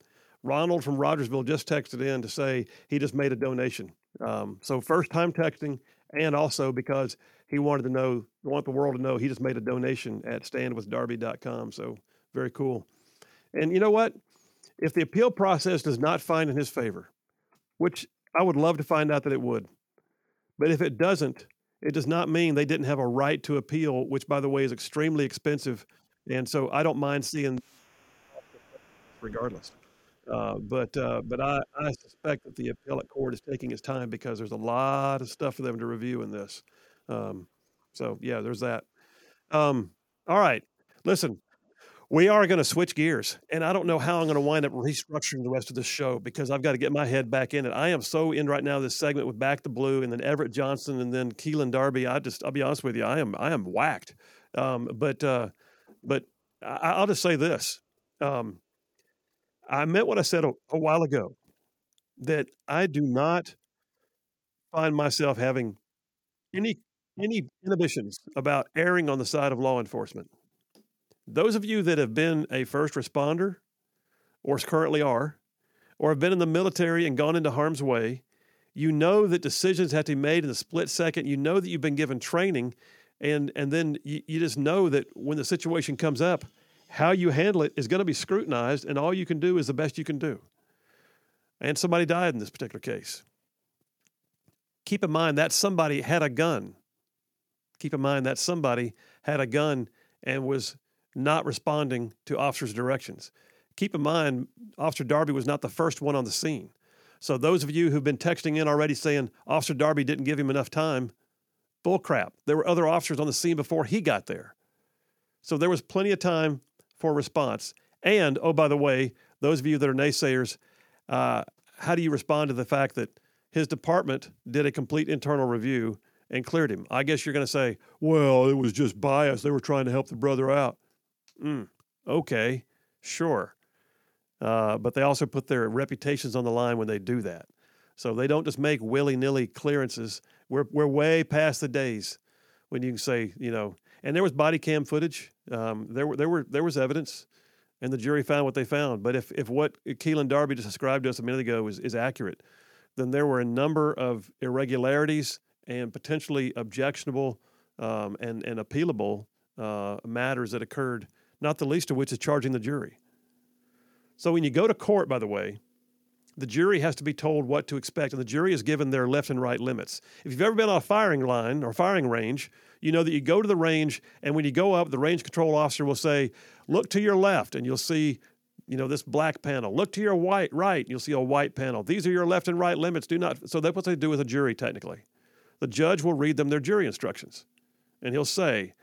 Ronald from Rogersville just texted in to say he just made a donation. Um, so first time texting, and also because he wanted to know, want the world to know, he just made a donation at standwithdarby.com. So very cool. And you know what? If the appeal process does not find in his favor, which I would love to find out that it would, but if it doesn't, it does not mean they didn't have a right to appeal, which, by the way, is extremely expensive. And so I don't mind seeing regardless. Uh, but uh, but I, I suspect that the appellate court is taking its time because there's a lot of stuff for them to review in this. Um, so yeah, there's that. Um, all right, listen we are going to switch gears. And I don't know how I'm going to wind up restructuring the rest of this show because I've got to get my head back in it. I am so in right now this segment with Back the Blue and then Everett Johnson and then Keelan Darby. I just, I'll be honest with you, I am, I am whacked. Um, but, uh, but I, will just say this. Um, I meant what I said a, a while ago that I do not find myself having any any inhibitions about erring on the side of law enforcement. Those of you that have been a first responder or currently are, or have been in the military and gone into harm's way, you know that decisions have to be made in a split second. You know that you've been given training, and, and then you, you just know that when the situation comes up, how you handle it is going to be scrutinized, and all you can do is the best you can do. And somebody died in this particular case. Keep in mind that somebody had a gun. Keep in mind that somebody had a gun and was not responding to officers' directions. Keep in mind, Officer Darby was not the first one on the scene. So those of you who've been texting in already saying Officer Darby didn't give him enough time, bull crap. There were other officers on the scene before he got there. So there was plenty of time response. And oh, by the way, those of you that are naysayers, uh, how do you respond to the fact that his department did a complete internal review and cleared him? I guess you're going to say, well, it was just bias. They were trying to help the brother out. Mm, okay, sure. Uh, but they also put their reputations on the line when they do that. So they don't just make willy nilly clearances. We're, we're way past the days when you can say, you know, and there was body cam footage. Um, there, were, there, were, there was evidence. and the jury found what they found. But if, if what Keelan Darby just described to us a minute ago is, is accurate, then there were a number of irregularities and potentially objectionable um, and, and appealable uh, matters that occurred, not the least of which is charging the jury. So when you go to court, by the way, the jury has to be told what to expect, and the jury is given their left and right limits. If you've ever been on a firing line or firing range, you know that you go to the range, and when you go up, the range control officer will say, "Look to your left," and you'll see, you know, this black panel. Look to your white right, you'll see a white panel. These are your left and right limits. Do not. So that's what they do with a jury, technically. The judge will read them their jury instructions, and he'll say,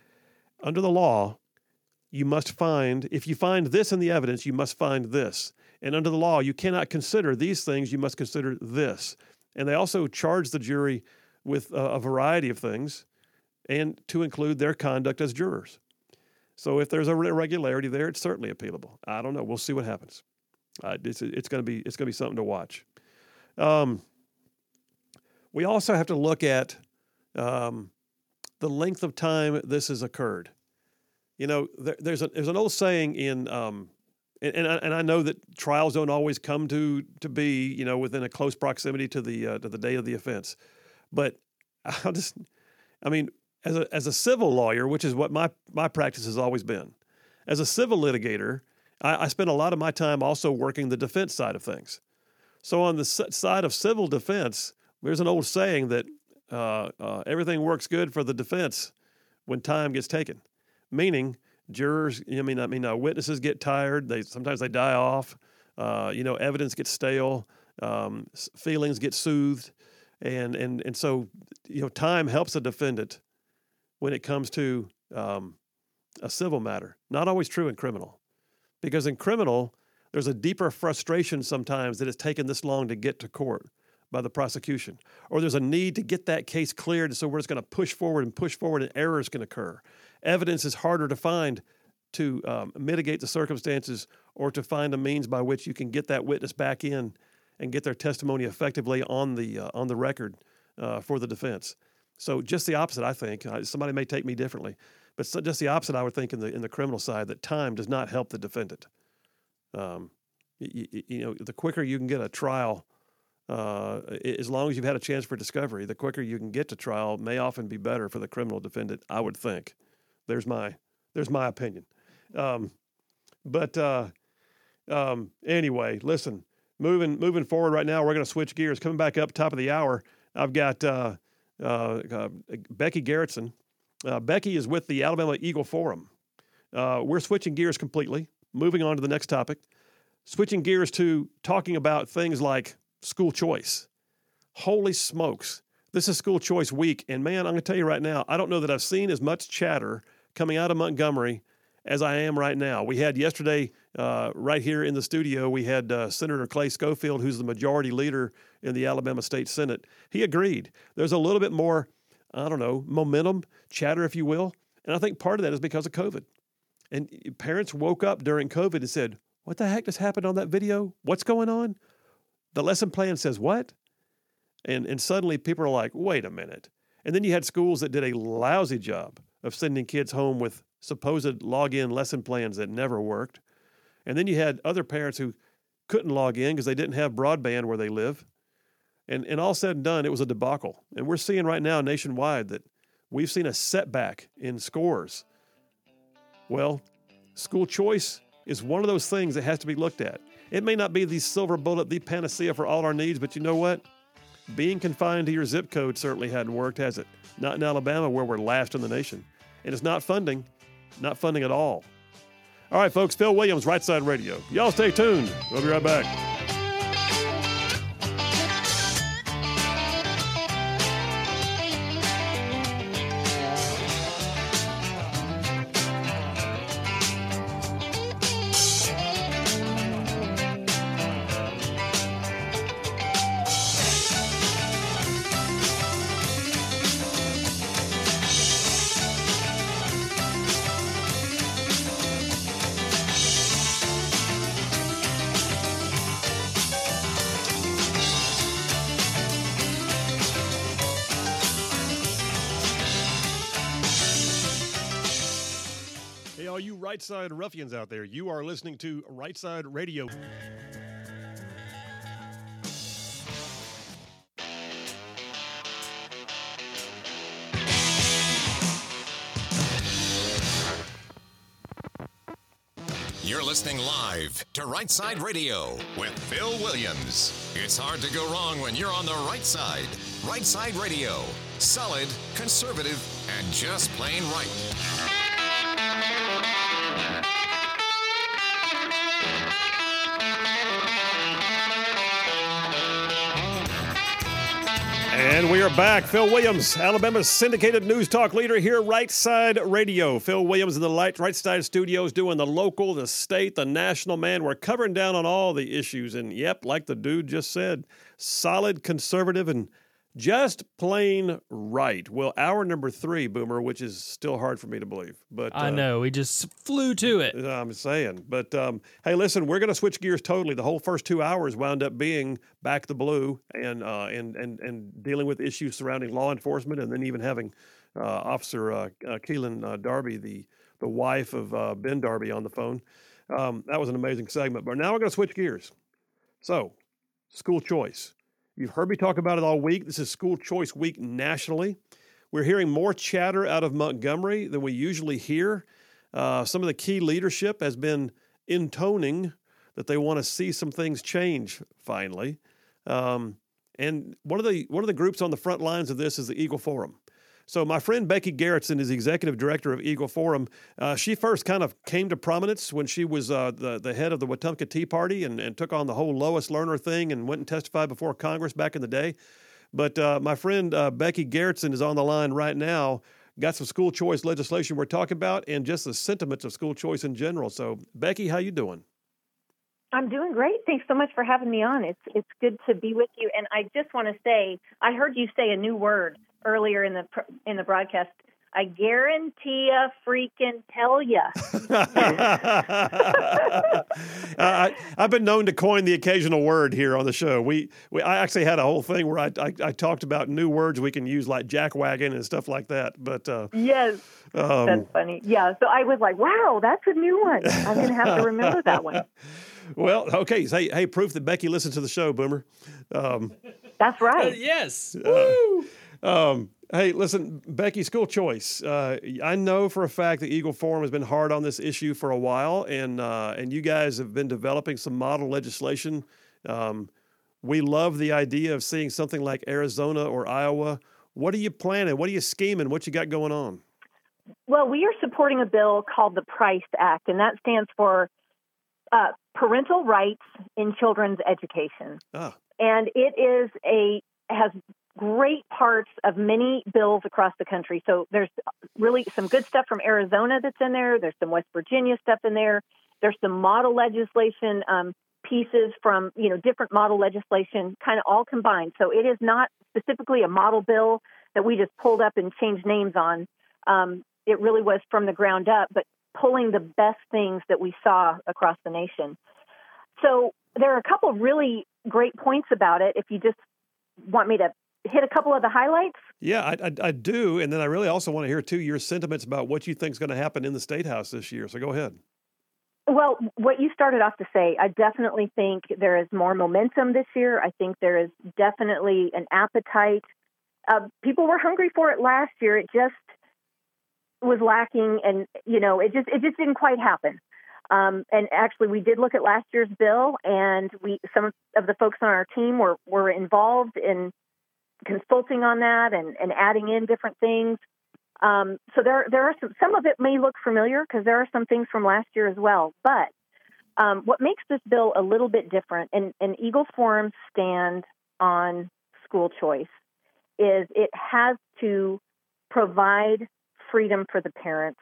under the law, you must find, if you find this in the evidence, you must find this. And under the law, you cannot consider these things, you must consider this. And they also charge the jury with a, variety of things and to include their conduct as jurors. So if there's a irregularity there, it's certainly appealable. I don't know. We'll see what happens. Uh, it's it's going to be it's going to be something to watch. Um, we also have to look at um, the length of time this has occurred. You know, there, there's a there's an old saying in um, and and I, and I, know that trials don't always come to to be you know within a close proximity to the uh, to the day of the offense, but I'll just I mean as a as a civil lawyer, which is what my my practice has always been, as a civil litigator, I, I spend a lot of my time also working the defense side of things. So on the side of civil defense, there's an old saying that uh, uh, everything works good for the defense when time gets taken, meaning jurors. I mean, I mean, uh, witnesses get tired. They sometimes they die off. Uh, you know, evidence gets stale. Um, feelings get soothed, and and and so you know, time helps a defendant when it comes to um, a civil matter. Not always true in criminal, because in criminal there's a deeper frustration sometimes that it's taken this long to get to court by the prosecution, or there's a need to get that case cleared so we're just going to push forward and push forward and errors can occur. Evidence is harder to find to um, mitigate the circumstances or to find a means by which you can get that witness back in and get their testimony effectively on the uh, on the record uh, for the defense. So just the opposite, I think. somebody may take me differently, but so just the opposite, I would think in the in the criminal side that time does not help the defendant. Um, you, you know, the quicker you can get a trial uh, as long as you've had a chance for discovery, the quicker you can get to trial may often be better for the criminal defendant. I would think. There's my there's my opinion. Um, but uh, um, anyway, listen. Moving moving forward right now, we're going to switch gears. Coming back up top of the hour, I've got uh, uh, uh Becky Gerritson. Uh, Becky is with the Alabama Eagle Forum. we're switching gears completely. Moving on to the next topic. Switching gears to talking about things like school choice. Holy smokes. This is school choice week. And man, I'm going to tell you right now, I don't know that I've seen as much chatter coming out of Montgomery as I am right now. We had yesterday, uh, right here in the studio, we had uh, Senator Clay Scofield, who's the majority leader in the Alabama State Senate. He agreed. There's a little bit more, I don't know, momentum, chatter, if you will. And I think part of that is because of COVID. And parents woke up during COVID and said, What the heck just happened on that video? What's going on? The lesson plan says what? And, and suddenly people are like, wait a minute. And then you had schools that did a lousy job of sending kids home with supposed login lesson plans that never worked. And then you had other parents who couldn't log in because they didn't have broadband where they live. And, and all said and done, it was a debacle. And we're seeing right now nationwide that we've seen a setback in scores. Well, school choice is one of those things that has to be looked at. It may not be the silver bullet, the panacea for all our needs, but you know what? Being confined to your zip code certainly hadn't worked, has it? Not in Alabama, where we're last in the nation. And it's not funding, not funding at all. All right, folks, Phil Williams, Right Side Radio. Y'all stay tuned. We'll be right back. Side ruffians out there. You are listening to Right Side Radio. You're listening live to Right Side Radio with Phil Williams. It's hard to go wrong when you're on the right side. Right Side Radio. Solid, conservative, and just plain right. And we are back. Phil Williams, Alabama's syndicated news talk leader here, Right Side Radio. Phil Williams in the Light, Right Side Studios doing the local, the state, the national man. We're covering down on all the issues. And yep, like the dude just said, solid, conservative, and just plain right. Well, hour number three, Boomer, which is still hard for me to believe. But I uh, know we just flew to it. I'm saying. But um, hey, listen, we're going to switch gears totally. The whole first two hours wound up being back the blue and uh, and and and dealing with issues surrounding law enforcement, and then even having uh, Officer uh, uh, Keelan uh, Darby, the the wife of uh, Ben Darby, on the phone. Um, that was an amazing segment. But now we're going to switch gears. So, school choice. You've heard me talk about it all week. This is School Choice Week nationally. We're hearing more chatter out of Montgomery than we usually hear. Uh, some of the key leadership has been intoning that they want to see some things change finally. Um, and one of the one of the groups on the front lines of this is the Eagle Forum. So my friend Becky Gerritson is executive director of Eagle Forum. Uh, she first kind of came to prominence when she was uh, the the head of the Wetumpka Tea Party and, and took on the whole Lois Lerner thing and went and testified before Congress back in the day. But uh, my friend uh, Becky Gerritson is on the line right now. Got some school choice legislation we're talking about, and just the sentiments of school choice in general. So, Becky, how you doing? I'm doing great. Thanks so much for having me on. It's it's good to be with you. And I just want to say, I heard you say a new word earlier in the in the broadcast. I guarantee a freaking tell ya. I, I've been known to coin the occasional word here on the show. We, we I actually had a whole thing where I, I, I talked about new words we can use like jackwagon and stuff like that. But uh, yes, um, that's funny. Yeah, so I was like, wow, that's a new one. I'm going to have to remember that one. well, okay. Hey, hey, proof that Becky listens to the show, Boomer. Um, That's Uh, right. yes. Um, hey, listen, Becky, school choice. Uh, I know for a fact that Eagle Forum has been hard on this issue for a while, and uh, and you guys have been developing some model legislation. Um, we love the idea of seeing something like Arizona or Iowa. What are you planning? What are you scheming? What you got going on? Well, we are supporting a bill called the Price Act, and that stands for uh, Parental Rights in Children's Education. Ah, and it is a has great parts of many bills across the country. So there's really some good stuff from Arizona that's in there. There's some West Virginia stuff in there. There's some model legislation um, pieces from you know different model legislation, kind of all combined. So it is not specifically a model bill that we just pulled up and changed names on. Um, it really was from the ground up, but pulling the best things that we saw across the nation. So there are a couple of really great points about it. If you just want me to hit a couple of the highlights. yeah, I, I, I do, and then I really also want to hear too your sentiments about what you think is going to happen in the state house this year. So go ahead. Well, what you started off to say, I definitely think there is more momentum this year. I think there is definitely an appetite. Uh, people were hungry for it last year. It just was lacking, and you know, it just it just didn't quite happen. Um, and actually, we did look at last year's bill, and we some of the folks on our team were were involved in consulting on that and, and adding in different things. Um, so there there are some some of it may look familiar because there are some things from last year as well. But um, what makes this bill a little bit different, and, and Eagle Forum's stand on school choice is it has to provide freedom for the parents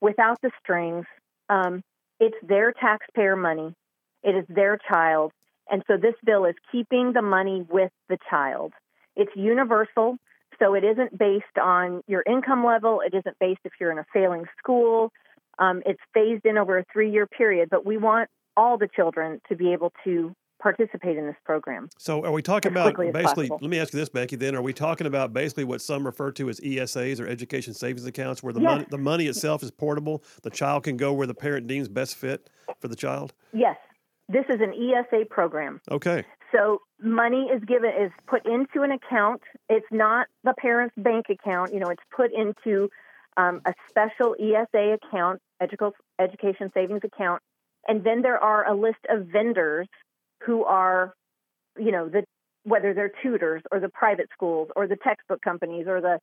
without the strings. Um, it's their taxpayer money. It is their child. And so this bill is keeping the money with the child. It's universal, so it isn't based on your income level. It isn't based if you're in a failing school. Um, it's phased in over a three year period, but we want all the children to be able to participate in this program. So, are we talking about basically? Let me ask you this, Becky. Then, are we talking about basically what some refer to as ESAs or education savings accounts, where the Yes. money the money itself is portable, the child can go where the parent deems best fit for the child? Yes, this is an ESA program. Okay. So money is given is put into an account. It's not the parent's bank account. You know, it's put into um, a special ESA account, education savings account, and then there are a list of vendors who are, you know, the whether they're tutors or the private schools or the textbook companies or the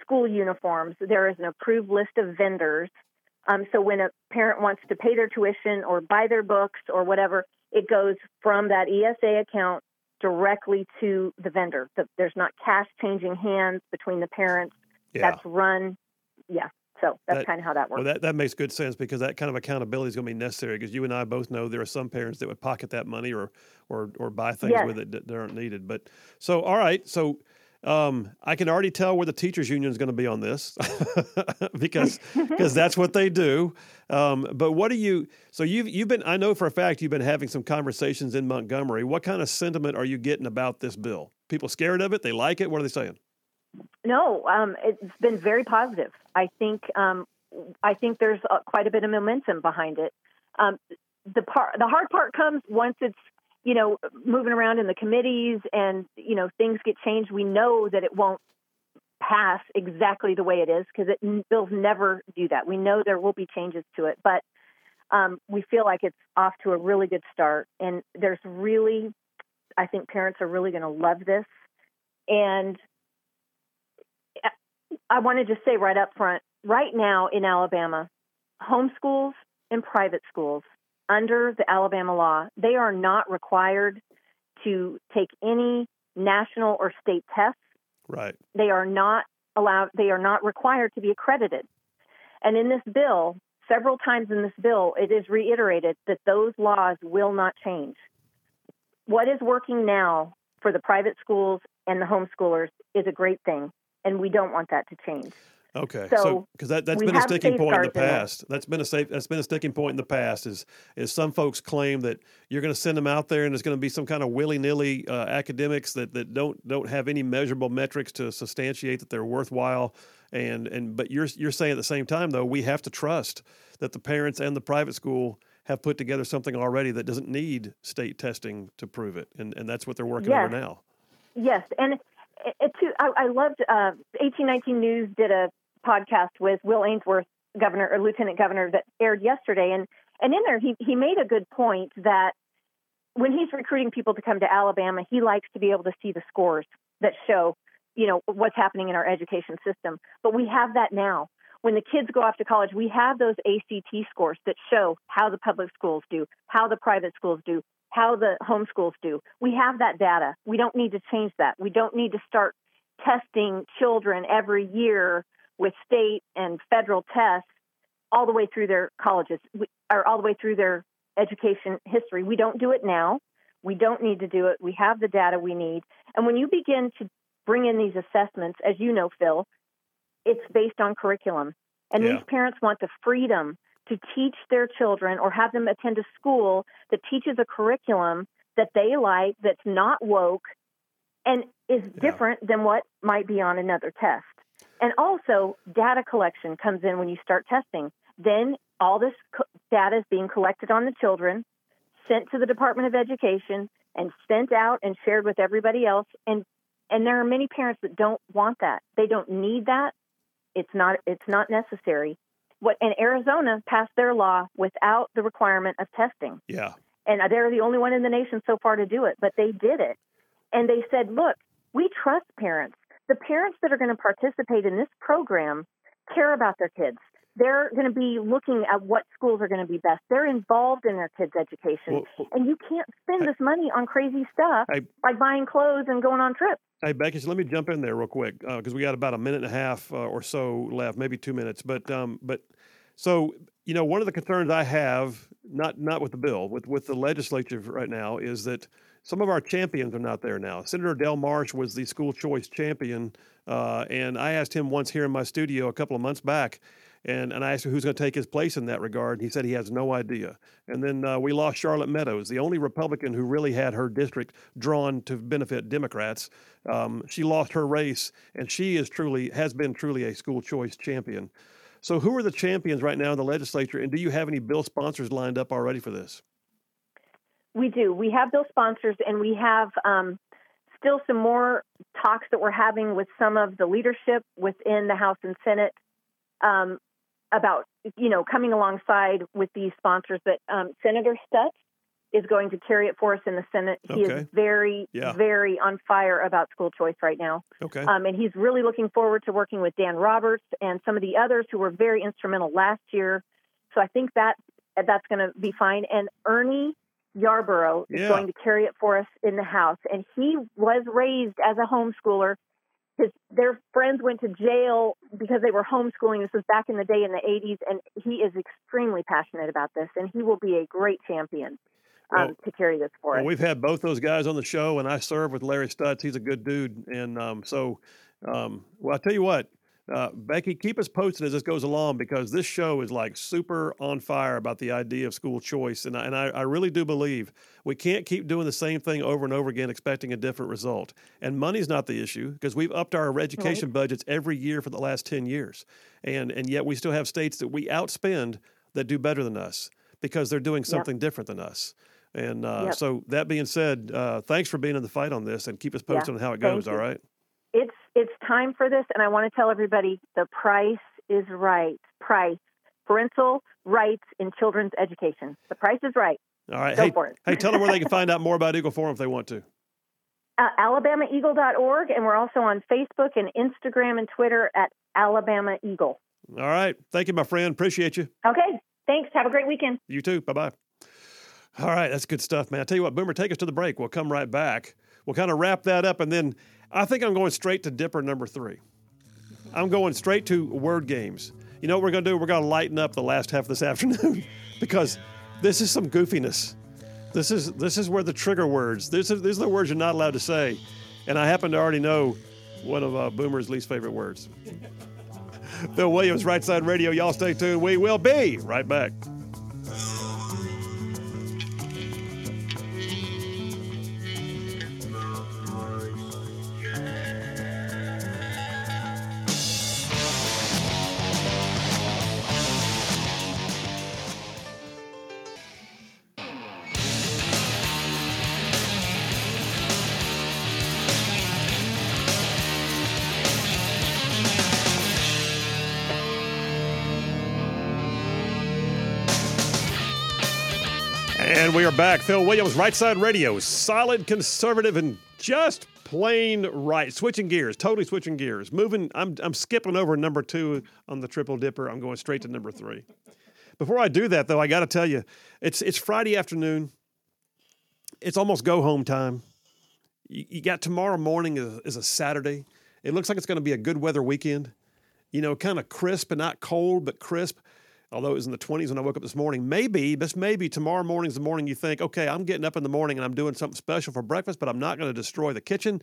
school uniforms. There is an approved list of vendors. Um, so when a parent wants to pay their tuition or buy their books or whatever, it goes from that ESA account directly to the vendor. So there's not cash changing hands between the parents. Yeah. That's run. Yeah. So that's That- kind of how that works. Well, that, that makes good sense because that kind of accountability is going to be necessary because you and I both know there are some parents that would pocket that money or or or buy things Yes. with it that, that aren't needed. But so all right, so um, I can already tell where the teachers union is going to be on this because because that's what they do. Um, but what do you? So you've you've been I know for a fact you've been having some conversations in Montgomery. What kind of sentiment are you getting about this bill? People scared of it? They like it? What are they saying? No, um, it's been very positive. I think um, I think there's uh, quite a bit of momentum behind it. Um, the part, the hard part comes once it's you know moving around in the committees and you know things get changed. We know that it won't pass exactly the way it is because it bills never do that. We know there will be changes to it, but um, we feel like it's off to a really good start. And there's really, I think parents are really going to love this. And I want to just say right up front right now in Alabama, homeschools and private schools under the Alabama law, they are not required to take any national or state tests. Right. They are not allowed, they are not required to be accredited. And in this bill, several times in this bill, it is reiterated that those laws will not change. What is working now for the private schools and the homeschoolers is a great thing, and we don't want that to change. Okay, So, so because that that's been a sticking point in the safeguards in past. That's been a safe. That's been a sticking point in the past. Is is some folks claim that you're going to send them out there and there's going to be some kind of willy nilly uh, academics that, that don't don't have any measurable metrics to substantiate that they're worthwhile. And and but you're you're saying at the same time though we have to trust that the parents and the private school have put together something already that doesn't need state testing to prove it, and and that's what they're working Yes. over now. Yes, and it, it too, I, I loved uh, 1819 News did a podcast with Will Ainsworth, governor or lieutenant governor, that aired yesterday, and and in there he he made a good point that when he's recruiting people to come to Alabama, he likes to be able to see the scores that show you know what's happening in our education system. But we have that now. When the kids go off to college, we have those ACT scores that show how the public schools do, how the private schools do, how the homeschools do. We have that data. We don't need to change that. We don't need to start testing children every year with state and federal tests all the way through their colleges or all the way through their education history. We don't do it now. We don't need to do it. We have the data we need. And when you begin to bring in these assessments, as you know, Phil, it's based on curriculum. And Yeah. these parents want the freedom to teach their children or have them attend a school that teaches a curriculum that they like, that's not woke, and is different than what might be on another test. And also, data collection comes in when you start testing. Then all this co- data is being collected on the children, sent to the Department of Education, and sent out and shared with everybody else. And and there are many parents that don't want that. They don't need that. It's not it's not necessary. What and Arizona passed their law without the requirement of testing Yeah. and they're the only one in the nation so far to do it, but they did it. And they said, look, we trust parents. The parents that are going to participate in this program care about their kids. They're going to be looking at what schools are going to be best. They're involved in their kids' education. Well, and you can't spend this money on crazy stuff I- like buying clothes and going on trips. Hey, Becky, so let me jump in there real quick because we got about a minute and a half uh, or so left, maybe two minutes. But um, but so you know, one of the concerns I have, not not with the bill, with with the legislature right now, is that some of our champions are not there now. Senator Del Marsh was the school choice champion, uh, and I asked him once here in my studio a couple of months back. And, and I asked him who's going to take his place in that regard. He said he has no idea. And then uh, we lost Charlotte Meadows, the only Republican who really had her district drawn to benefit Democrats. Um, she lost her race, and she is truly has been truly a school choice champion. So, who are the champions right now in the legislature, and do you have any bill sponsors lined up already for this? We do. We have bill sponsors, and we have um, still some more talks that we're having with some of the leadership within the House and Senate um, about, you know, coming alongside with these sponsors. But um, Senator Stutts is going to carry it for us in the Senate. He Okay. is very, Yeah. very on fire about school choice right now. Okay. Um, and he's really looking forward to working with Dan Roberts and some of the others who were very instrumental last year. So I think that that's going to be fine. And Ernie Yarbrough is Yeah. going to carry it for us in the House. And he was raised as a homeschooler. His their friends went to jail because they were homeschooling. This was back in the day in the 80s, and he is extremely passionate about this. And he will be a great champion um, Well- to carry this for Well, us. we've had both those guys on the show, and I serve with Larry Stutts. He's a good dude, and um, so, um, well, I tell you what, uh, Becky, keep us posted as this goes along because this show is like super on fire about the idea of school choice, and I, and I, I really do believe we can't keep doing the same thing over and over again, expecting a different result. And money's not the issue because we've upped our education budgets every year for the last ten years, and and yet we still have states that we outspend that do better than us because they're doing something different than us. And uh, Yep. so, that being said, uh, thanks for being in the fight on this, and keep us Yeah, posted on how it goes. All right. it's it's time for this and i want to tell everybody the price is right price parental rights in children's education the price is right All right. Go hey, for it. hey, tell them where they can find out more about Eagle Forum if they want to. uh, alabamaeagle.org and we're also on facebook and instagram and twitter at alabama eagle All right. Thank you, my friend. Appreciate you. okay thanks have a great weekend You too. Bye bye. All right, that's good stuff, man. I tell you what, Boomer, take us to the break. We'll come right back. We'll kind of wrap that up, and then I think I'm going straight to Dipper number three. I'm going straight to word games. You know what we're going to do? We're going to lighten up the last half of this afternoon because this is some goofiness. This is this is where the trigger words. This is these are the words you're not allowed to say, and I happen to already know one of uh, Boomer's least favorite words. Phil Williams, Right Side Radio. Y'all stay tuned. We will be right back. And we are back. Phil Williams, Right Side Radio, solid conservative and just plain right. Switching gears, totally switching gears. Moving, I'm, I'm skipping over number two on the triple dipper. I'm going straight to number three. Before I do that, though, I got to tell you, it's it's Friday afternoon. It's almost go home time. You, you got tomorrow morning is, is a Saturday. It looks like it's going to be a good weather weekend. You know, kind of crisp and not cold, but crisp although it was in the 20s when I woke up this morning. Maybe, just maybe tomorrow morning's the morning you think, okay, I'm getting up in the morning and I'm doing something special for breakfast, but I'm not going to destroy the kitchen.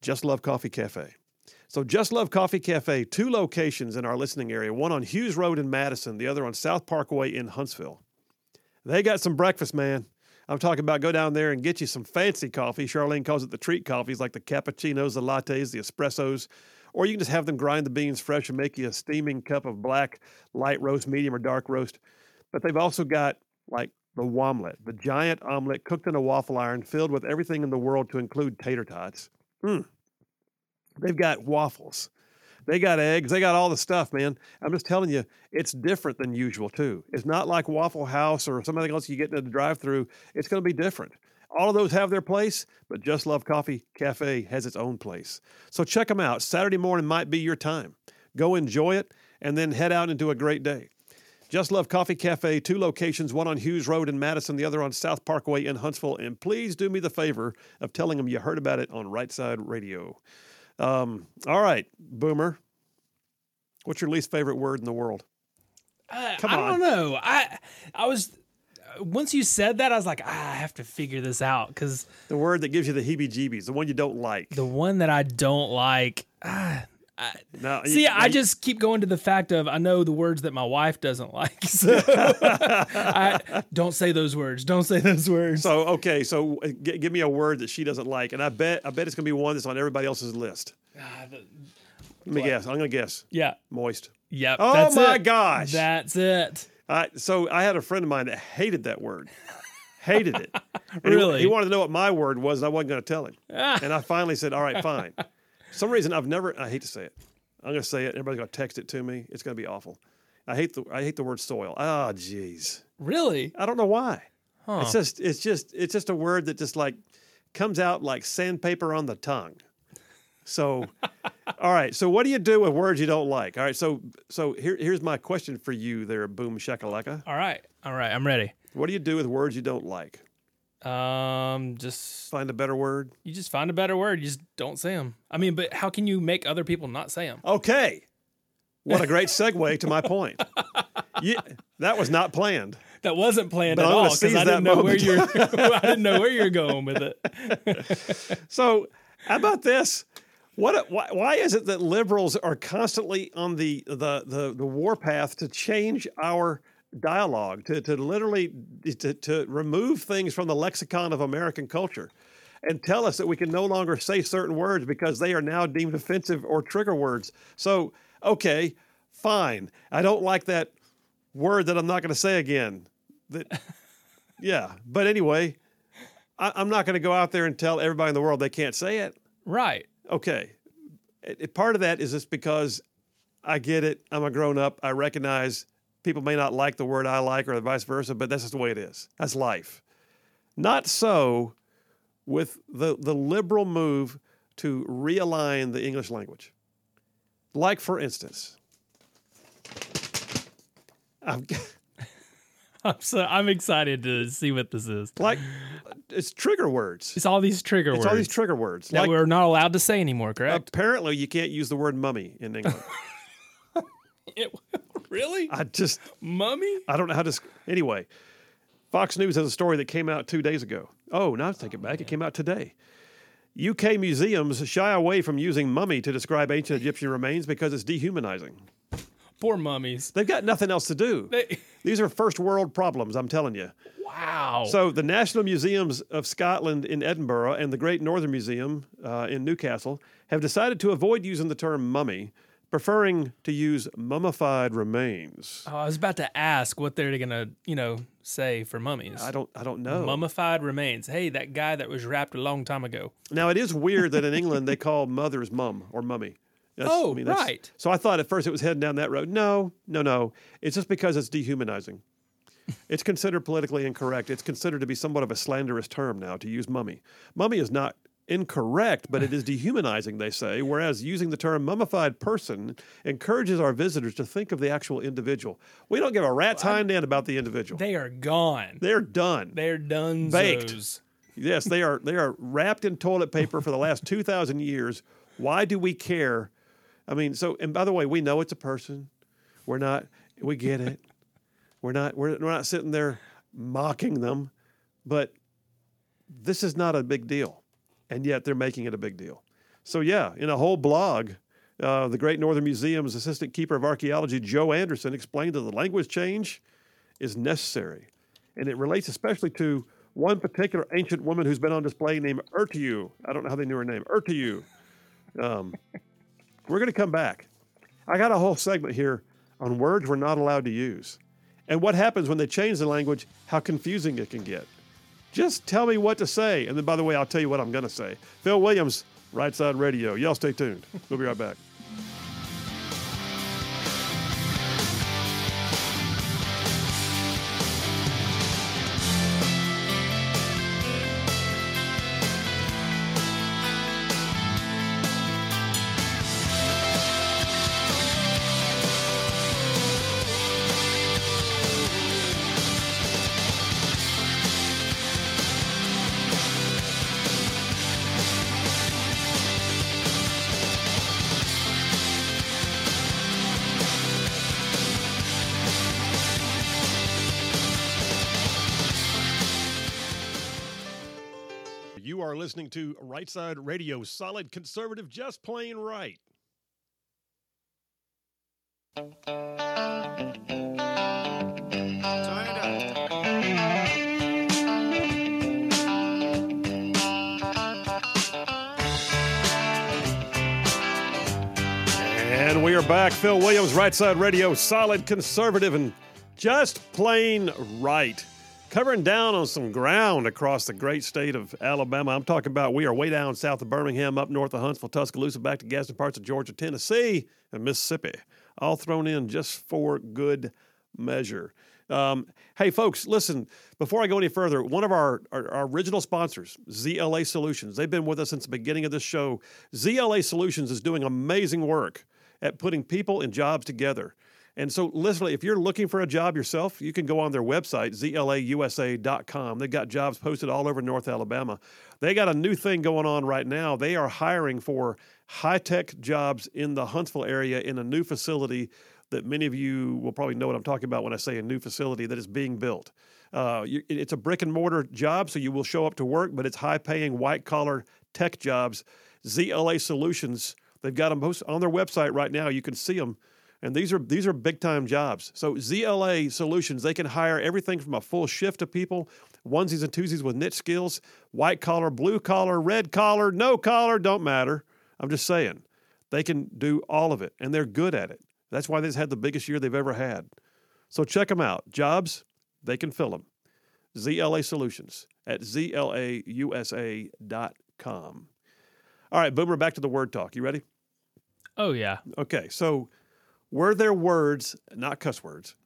Just Love Coffee Cafe. So, Just Love Coffee Cafe, two locations in our listening area, one on Hughes Road in Madison, the other on South Parkway in Huntsville. They got some breakfast, man. I'm talking about go down there and get you some fancy coffee. Charlene calls it the treat coffees, like the cappuccinos, the lattes, the espressos. Or you can just have them grind the beans fresh and make you a steaming cup of black, light roast, medium, or dark roast. But they've also got like the womlet, the giant omelet cooked in a waffle iron filled with everything in the world to include tater tots. Mm. They've got waffles. They got eggs. They got all the stuff, man. I'm just telling you, it's different than usual, too. It's not like Waffle House or something else you get in the drive through. It's going to be different. All of those have their place, but Just Love Coffee Cafe has its own place. So check them out. Saturday morning might be your time. Go enjoy it and then head out into a great day. Just Love Coffee Cafe, two locations, one on Hughes Road in Madison, the other on South Parkway in Huntsville. And please do me the favor of telling them you heard about it on Right Side Radio. Um, all right, Boomer. What's your least favorite word in the world? I, Come I don't know. I I was once you said that, I was like, ah, I have to figure this out because The word that gives you the heebie jeebies, the one you don't like. the one that I don't like, ah, Now, See, you- I now- just keep going to the fact of I know the words that my wife doesn't like. So I, don't say those words. Don't say those words. So okay, so uh, g- give me a word that she doesn't like, and I bet I bet it's gonna be one that's on everybody else's list. Ah, the- Let me guess. I'm gonna guess yeah. moist. Yep. Oh that's my it. gosh! That's it. I, so I had a friend of mine that hated that word, hated it. And he- Really? he, wanted to know what my word was, and I wasn't going to tell him. And I finally said, "All right, fine." For some reason I've never. I hate to say it. I'm going to say it. Everybody's going to text it to me. It's going to be awful. I hate the I hate the word soil. Ah, jeez. Really? I don't know why. Huh. It's just it's just it's just a word that just like comes out like sandpaper on the tongue. So, all right. So, what do you do with words you don't like? All right. So, so here, here's my question for you, there, boom shakalaka. All right. All right. I'm ready. What do you do with words you don't like? Um, just Find a better word. you just find a better word. You just don't say them. I mean, but how can you make other people not say them? Okay. What a great segue to my point. Yeah, that was not planned. That wasn't planned But at I'm gonna all because seize I didn't know where moment. you're. I didn't know where you're going with it. So, how about this? What? Why, why is it that liberals are constantly on the the the, the warpath to change our dialogue, to to literally to, to remove things from the lexicon of American culture, and tell us that we can no longer say certain words because they are now deemed offensive or trigger words? So, okay, fine. I don't like that word that I'm not going to say again. That, yeah. But anyway, I, I'm not going to go out there and tell everybody in the world they can't say it Right. Okay. It- part of that is just because I get it. I'm a grown up. I recognize people may not like the word I like or vice versa, but that's just the way it is. That's life. Not so with the, the liberal move to realign the English language. Like, for instance, I've, I'm so I'm excited to see what this is. like it's trigger words. It's all these trigger It's words all these trigger words. that Like, we're not allowed to say anymore. Correct? apparently, you can't use the word mummy in England. It- really? I just Mummy? I don't know how to. Anyway, Fox News has a story that came out two days ago. Oh, now I take it oh, back. It came out today. UK museums shy away from using mummy to describe ancient Egyptian remains because it's dehumanizing. Poor mummies. They've got nothing else to do. They, These are first world problems, I'm telling you. wow. So, the National Museums of Scotland in Edinburgh and the Great Northern Museum uh, in Newcastle have decided to avoid using the term mummy, preferring to use mummified remains. Oh, I was about to ask what they're gonna, you know, say for mummies. I don't, I don't know. Mummified remains. Hey, that guy that was wrapped a long time ago. Now it is weird that in England they call mothers mum or mummy. That's- Oh, that's- right. So I thought at first it was heading down that road. No, no, no. It's just because it's dehumanizing. it's considered politically incorrect. It's considered to be somewhat of a slanderous term now to use mummy. Mummy is not incorrect, but it is dehumanizing, they say, whereas using the term mummified person encourages our visitors to think of the actual individual. We don't give a rat's hind end about the individual. They are gone. They're done. They're done. Baked. Yes, they are. They are wrapped in toilet paper for the last two thousand years. Why do we care? I mean, so and by the way, we know it's a person. We're not. We get it. We're not. We're, we're not sitting there mocking them, but this is not a big deal, and yet they're making it a big deal. So yeah, in a whole blog, uh, the Great Northern Museum's assistant keeper of archaeology, Joe Anderson, explained that the language change is necessary, and it relates especially to one particular ancient woman who's been on display named Ertiu. I don't know how they knew her name. Ertiu. Um, we're going to come back. I got a whole segment here on words we're not allowed to use and what happens when they change the language, how confusing it can get. Just tell me what to say. And then, by the way, I'll tell you what I'm going to say. Phil Williams, Right Side Radio. Y'all stay tuned. We'll be right back. Listening to Right Side Radio, solid conservative, just plain right. And we are back. Phil Williams, Right Side Radio, solid conservative and just plain right. Covering down on some ground across the great state of Alabama. I'm talking about we are way down south of Birmingham, up north of Huntsville, Tuscaloosa, back to Gadsden parts of Georgia, Tennessee, and Mississippi. All thrown in just for good measure. Um, hey, folks, listen, before I go any further, one of our, our, our, original sponsors, ZLA Solutions, they've been with us since the beginning of this show. ZLA Solutions is doing amazing work at putting people and jobs together. And so, literally, if you're looking for a job yourself, you can go on their website, zlausa.com. They've got jobs posted all over North Alabama. They got a new thing going on right now. They are hiring for high tech jobs in the Huntsville area in a new facility that many of you will probably know what I'm talking about when I say a new facility that is being built. Uh, it's a brick and mortar job, so you will show up to work, but it's high paying, white collar tech jobs. ZLA Solutions, they've got them on their website right now. You can see them. And these are these are big time jobs. So ZLA Solutions, they can hire everything from a full shift of people, onesies and twosies with niche skills, white collar, blue collar, red collar, no collar, don't matter. I'm just saying. They can do all of it and they're good at it. That's why they've had the biggest year they've ever had. So check them out. Jobs, they can fill them. ZLA Solutions at zlausa.com. All right, Boomer, back to the word talk. You ready? Oh, yeah. Okay, so were there words, not cuss words,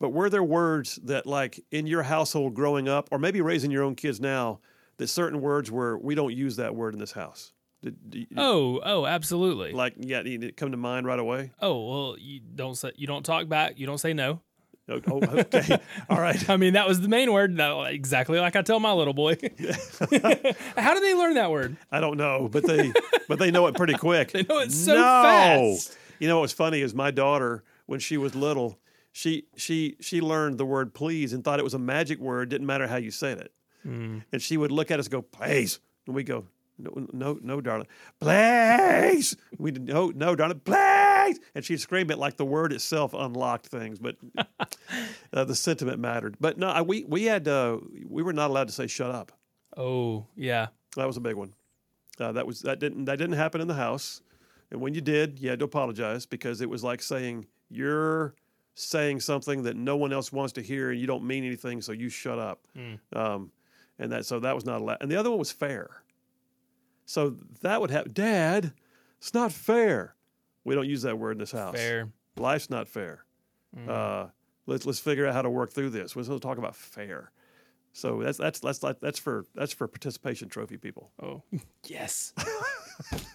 but were there words that, like in your household growing up, or maybe raising your own kids now, that certain words were, we don't use that word in this house? Did, did, oh, oh, absolutely. Like, yeah, did it come to mind right away? Oh, well, you don't say, you don't talk back, you don't say no. Oh, oh okay. All right. I mean, that was the main word. No, exactly like I tell my little boy. How do they learn that word? I don't know, but they but they know it pretty quick. they know it so no! fast. You know what's funny is my daughter when she was little, she she she learned the word please and thought it was a magic word. Didn't matter how you said it, mm. and she would look at us and go please, and we go no, no, no, darling, please. We no, no, darling, please. And she'd scream it like the word itself unlocked things, but uh, the sentiment mattered. But no, I, we we had uh, we were not allowed to say shut up. Oh yeah, that was a big one. Uh, that was that didn't that didn't happen in the house, and when you did, you had to apologize because it was like saying you're saying something that no one else wants to hear, and you don't mean anything, so you shut up. Mm. Um, and that so that was not allowed. And the other one was fair. So that would have, Dad, it's not fair. We don't use that word in this house. Fair. Life's not fair. Mm. Uh, let's let's figure out how to work through this. We're going to talk about fair. So that's that's that's that's for that's for participation trophy people. Oh yes,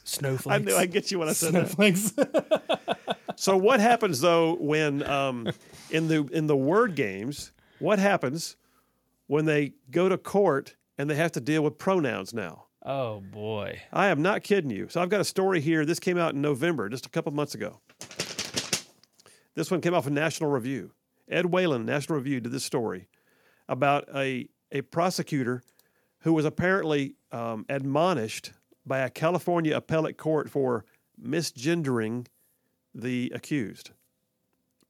snowflakes. I knew I'd get you when I said snowflakes. that. so what happens though when um, in the in the word games? What happens when they go to court and they have to deal with pronouns now? Oh boy. I am not kidding you. So I've got a story here. This came out in November, just a couple months ago. This one came off of National Review. Ed Whelan, National Review, did this story about a, a prosecutor who was apparently um, admonished by a California appellate court for misgendering the accused.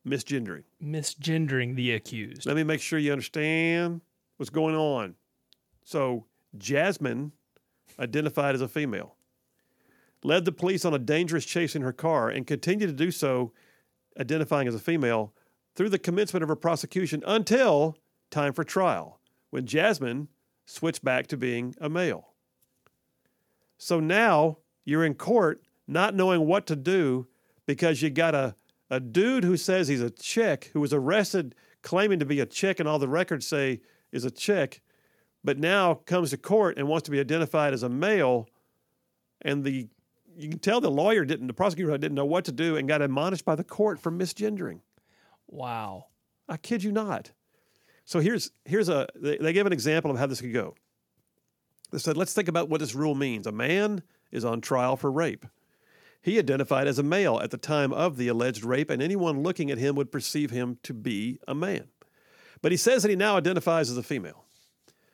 Misgendering. Misgendering the accused. Let me make sure you understand what's going on. So, Jasmine identified as a female, led the police on a dangerous chase in her car and continued to do so, identifying as a female, through the commencement of her prosecution until time for trial, when Jasmine switched back to being a male. So now you're in court not knowing what to do because you got a, a dude who says he's a chick who was arrested claiming to be a chick, and all the records say is a chick but now comes to court and wants to be identified as a male, and the you can tell the lawyer didn't, the prosecutor didn't know what to do, and got admonished by the court for misgendering. Wow, I kid you not. So here's here's a they, they give an example of how this could go. They said, let's think about what this rule means. A man is on trial for rape. He identified as a male at the time of the alleged rape, and anyone looking at him would perceive him to be a man. But he says that he now identifies as a female.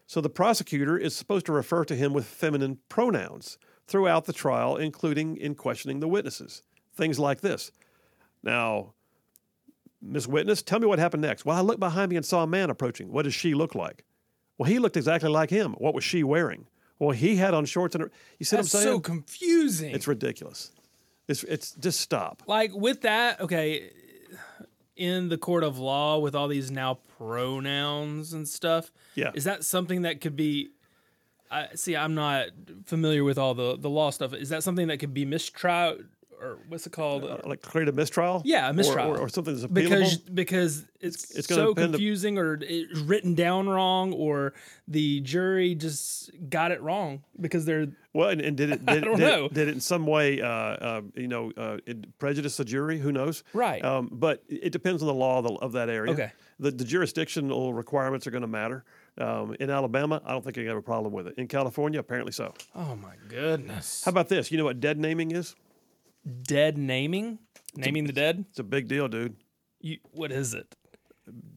So the prosecutor is supposed to refer to him with feminine pronouns throughout the trial, including in questioning the witnesses. Things like this. Now, Miss Witness, tell me what happened next. Well, I looked behind me and saw a man approaching. What does she look like? Well, he looked exactly like him. What was she wearing? Well, he had on shorts and you see That's what I'm saying? so confusing. it's ridiculous. It's it's just stop. like with that, okay, in the court of law with all these now pronouns and stuff. Yeah. Is that something that could be I see I'm not familiar with all the the law stuff. Is that something that could be mistrial or what's it called? Uh, like create a mistrial? Yeah, a mistrial. Or, or something that's appealable? because because it's, it's gonna so confusing or it's written down wrong or the jury just got it wrong because they're Well, and, and did it did, don't did, know. It, did it in some way, uh, uh, you know, uh, it prejudice the jury? Who knows? Right. Um, but it depends on the law of, the, of that area. Okay. The, the jurisdictional requirements are going to matter. Um, in Alabama, I don't think you have a problem with it. In California, apparently so. oh my goodness. How about this? You know what dead naming is? Dead naming? Naming the dead? It's a big deal, dude. You, what is it?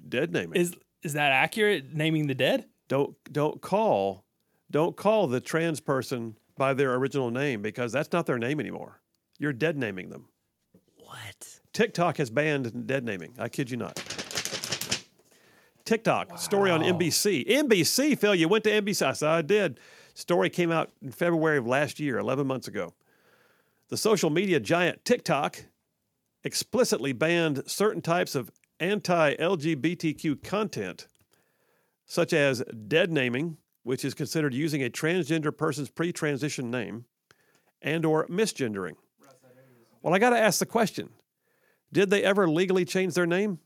Dead naming. Is is that accurate? Naming the dead? don't don't call don't call the trans person by their original name because that's not their name anymore. You're dead naming them. What? TikTok has banned dead naming. I kid you not. TikTok story on NBC. NBC, Phil, you went to NBC. I said I did. Story came out in February of last year, 11 months ago. The social media giant TikTok explicitly banned certain types of anti-LGBTQ content, such as dead naming, which is considered using a transgender person's pre-transition name, and or misgendering. Well, I got to ask the question: Did they ever legally change their name?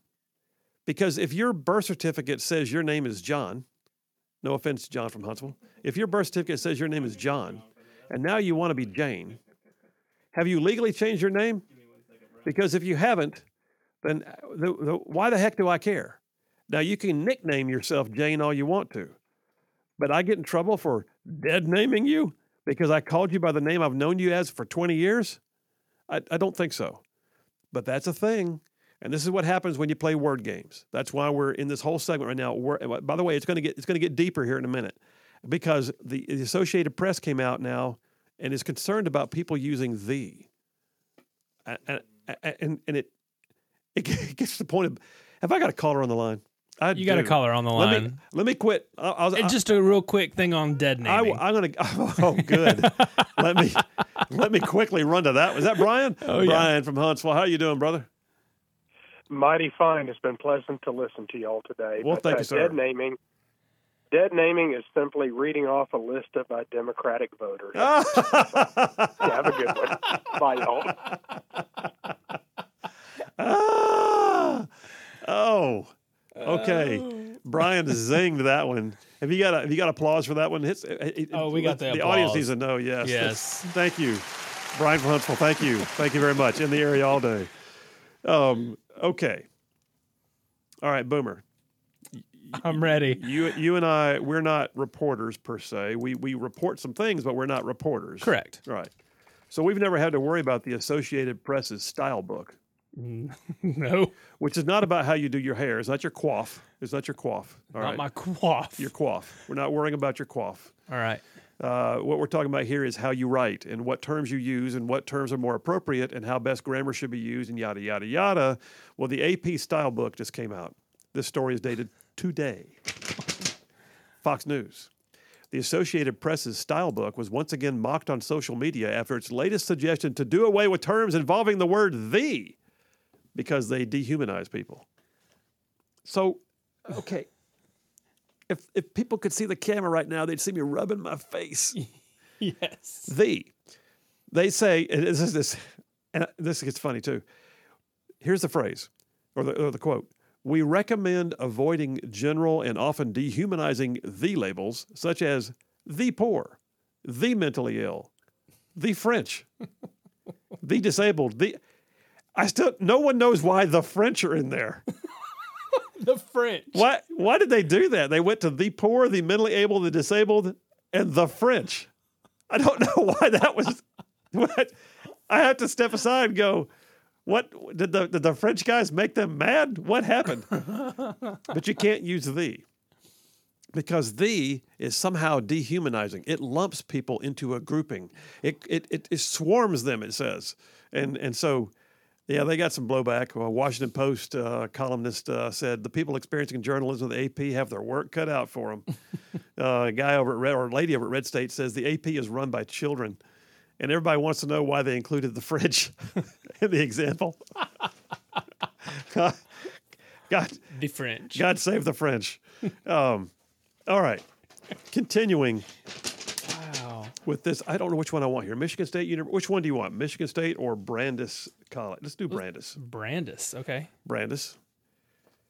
Because if your birth certificate says your name is John, no offense, John from Huntsville, if your birth certificate says your name is John, and now you want to be Jane, have you legally changed your name? Because if you haven't, then uh, the, the, why the heck do I care? Now you can nickname yourself Jane all you want to, but I get in trouble for dead naming you because I called you by the name I've known you as for 20 years. I, I don't think so. But that's a thing. And this is what happens when you play word games. That's why we're in this whole segment right now. We're, by the way, it's going to get it's going to get deeper here in a minute because the, the Associated Press came out now and is concerned about people using the. And, and, and, and it it gets to the point of have I got a caller on the line? I You got a do. caller on the Let me line. let me quit. I, I was, And just a real quick thing on dead I, naming. am gonna. Oh, good. let me let me quickly run to that. Was that Brian? Oh, yeah. Brian from Huntsville. How are you doing, brother? Mighty fine. It's been pleasant to listen to y'all today. Well, But, thank uh, you, sir. Dead naming. Dead naming is simply reading off a list of my Democratic voters. Ah. Have a good one. Bye, y'all. Ah. oh, okay. Brian zinged that one. Have you got a, have you got applause for that one? Hits, uh, it- Oh, we got the the audience needs to know. Yes, Yes. Thank you, Brian from Huntsville. Thank you, thank you very much. In the area all day. Um, okay. All right, Boomer. I'm ready. You you and I we're not reporters per se. We we report some things, but we're not reporters. Correct. Right. So we've never had to worry about the Associated Press's style book, no, which is not about how you do your hair. It's not your coif. It's not your coif. All not right. my quaff. your coif. We're not worrying about your coif. All right. Uh, what we're talking about here is how you write and what terms you use and what terms are more appropriate and how best grammar should be used and yada yada yada. Well, the AP style book just came out. This story is dated today. Fox News. The Associated Press's style book was once again mocked on social media after its latest suggestion to do away with terms involving the word the because they dehumanize people. So, okay. If, if people could see the camera right now, they'd see me rubbing my face. Yes. The. They say, and this is this, and this gets funny too. Here's the phrase, or the, or the quote. We recommend avoiding general and often dehumanizing the labels, such as the poor, the mentally ill, the French, the disabled, the. I still, no one knows why the French are in there. The French. Why, why did they do that? They went to the poor, the mentally able, the disabled, and the French. I don't know why that was. What I have to step aside and go. What did the did the French guys make them mad? What happened? but you can't use the because the is somehow dehumanizing. It lumps people into a grouping. It it it, it swarms them. It says, and and so Yeah, they got some blowback. A Washington Post uh, columnist uh, said the people experiencing journalism with the AP have their work cut out for them. uh, a guy over at Red, or lady over at Red State says the AP is run by children, and everybody wants to know why they included the fridge in the example. God, The French. God save the French. Um, all right, continuing Wow. with this. I don't know which one I want here. Michigan State University. Which one do you want? Michigan State or Brandeis College? Let's do Brandeis. Brandeis. Okay. Brandeis.